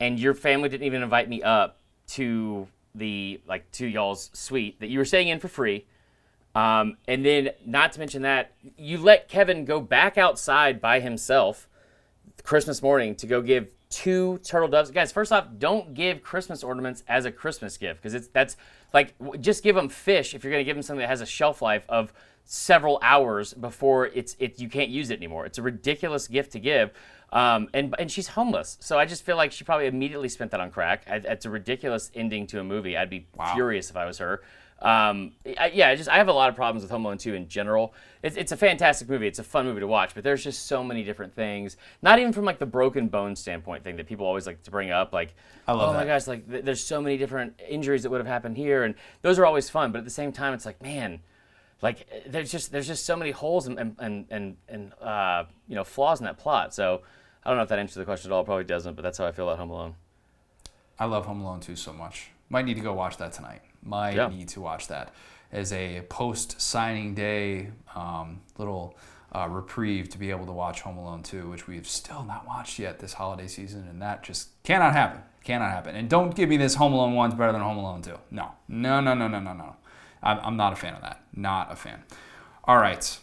and your family didn't even invite me up to the like to y'all's suite that you were staying in for free. Um, and then, not to mention that, you let Kevin go back outside by himself Christmas morning to go give two turtle doves. Guys, first off, don't give Christmas ornaments as a Christmas gift because it's that's like just give them fish if you're going to give them something that has a shelf life of several hours before it's it you can't use it anymore. It's a ridiculous gift to give. Um, and and she's homeless, so I just feel like she probably immediately spent that on crack. I, it's a ridiculous ending to a movie. I'd be furious if I was her. Um, I, yeah, I just I have a lot of problems with Home Alone 2 in general. It's, it's a fantastic movie. It's a fun movie to watch, but there's just so many different things. Not even from like the broken bone standpoint thing that people always like to bring up. Like, I love oh my gosh, like th- there's so many different injuries that would have happened here, and those are always fun. But at the same time, it's like, man, like there's just there's just so many holes and and and and, and uh, you know flaws in that plot. So I don't know if that answers the question at all. It probably doesn't, but that's how I feel about Home Alone. I love Home Alone 2 so much. Might need to go watch that tonight. Might Yeah. need to watch that as a post signing day um, little uh, reprieve to be able to watch Home Alone 2, which we've still not watched yet this holiday season, and that just cannot happen. Cannot happen. And don't give me this Home Alone 1's better than Home Alone 2. No. No, no, no, no, no, no. I'm, I'm not a fan of that. Not a fan. All right.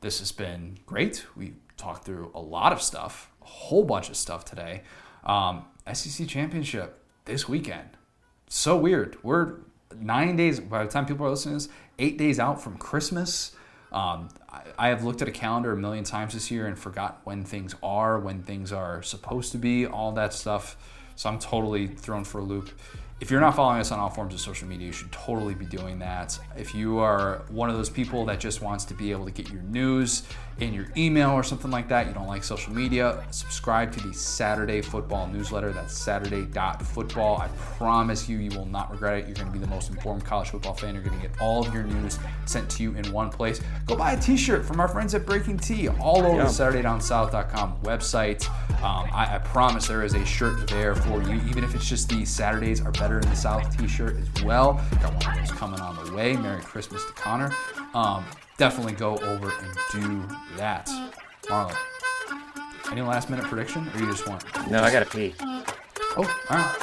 This has been great. We talked through a lot of stuff, a whole bunch of stuff today. Um, SEC championship this weekend. So weird. We're nine days, by the time people are listening to this, eight days out from Christmas. Um, I, I have looked at a calendar a million times this year and forgot when things are, when things are supposed to be, all that stuff. So I'm totally thrown for a loop. If you're not following us on all forms of social media, you should totally be doing that. If you are one of those people that just wants to be able to get your news in your email or something like that, you don't like social media, subscribe to the Saturday Football newsletter. That's Saturday.football. I promise you, you will not regret it. You're going to be the most informed college football fan. You're going to get all of your news sent to you in one place. Go buy a t shirt from our friends at Breaking T all over Yeah. SaturdayDownSouth.com website. Um, I, I promise there is a shirt there for you, even if it's just the Saturdays are better in the South t shirt as well. Got one of those coming on the way. Merry Christmas to Connor. Um, definitely go over and do that. Marlar, any last minute prediction or you just want? No, I gotta pee. Oh, all right.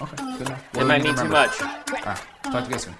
Okay, good enough. It might mean too much. All right, talk to you guys soon.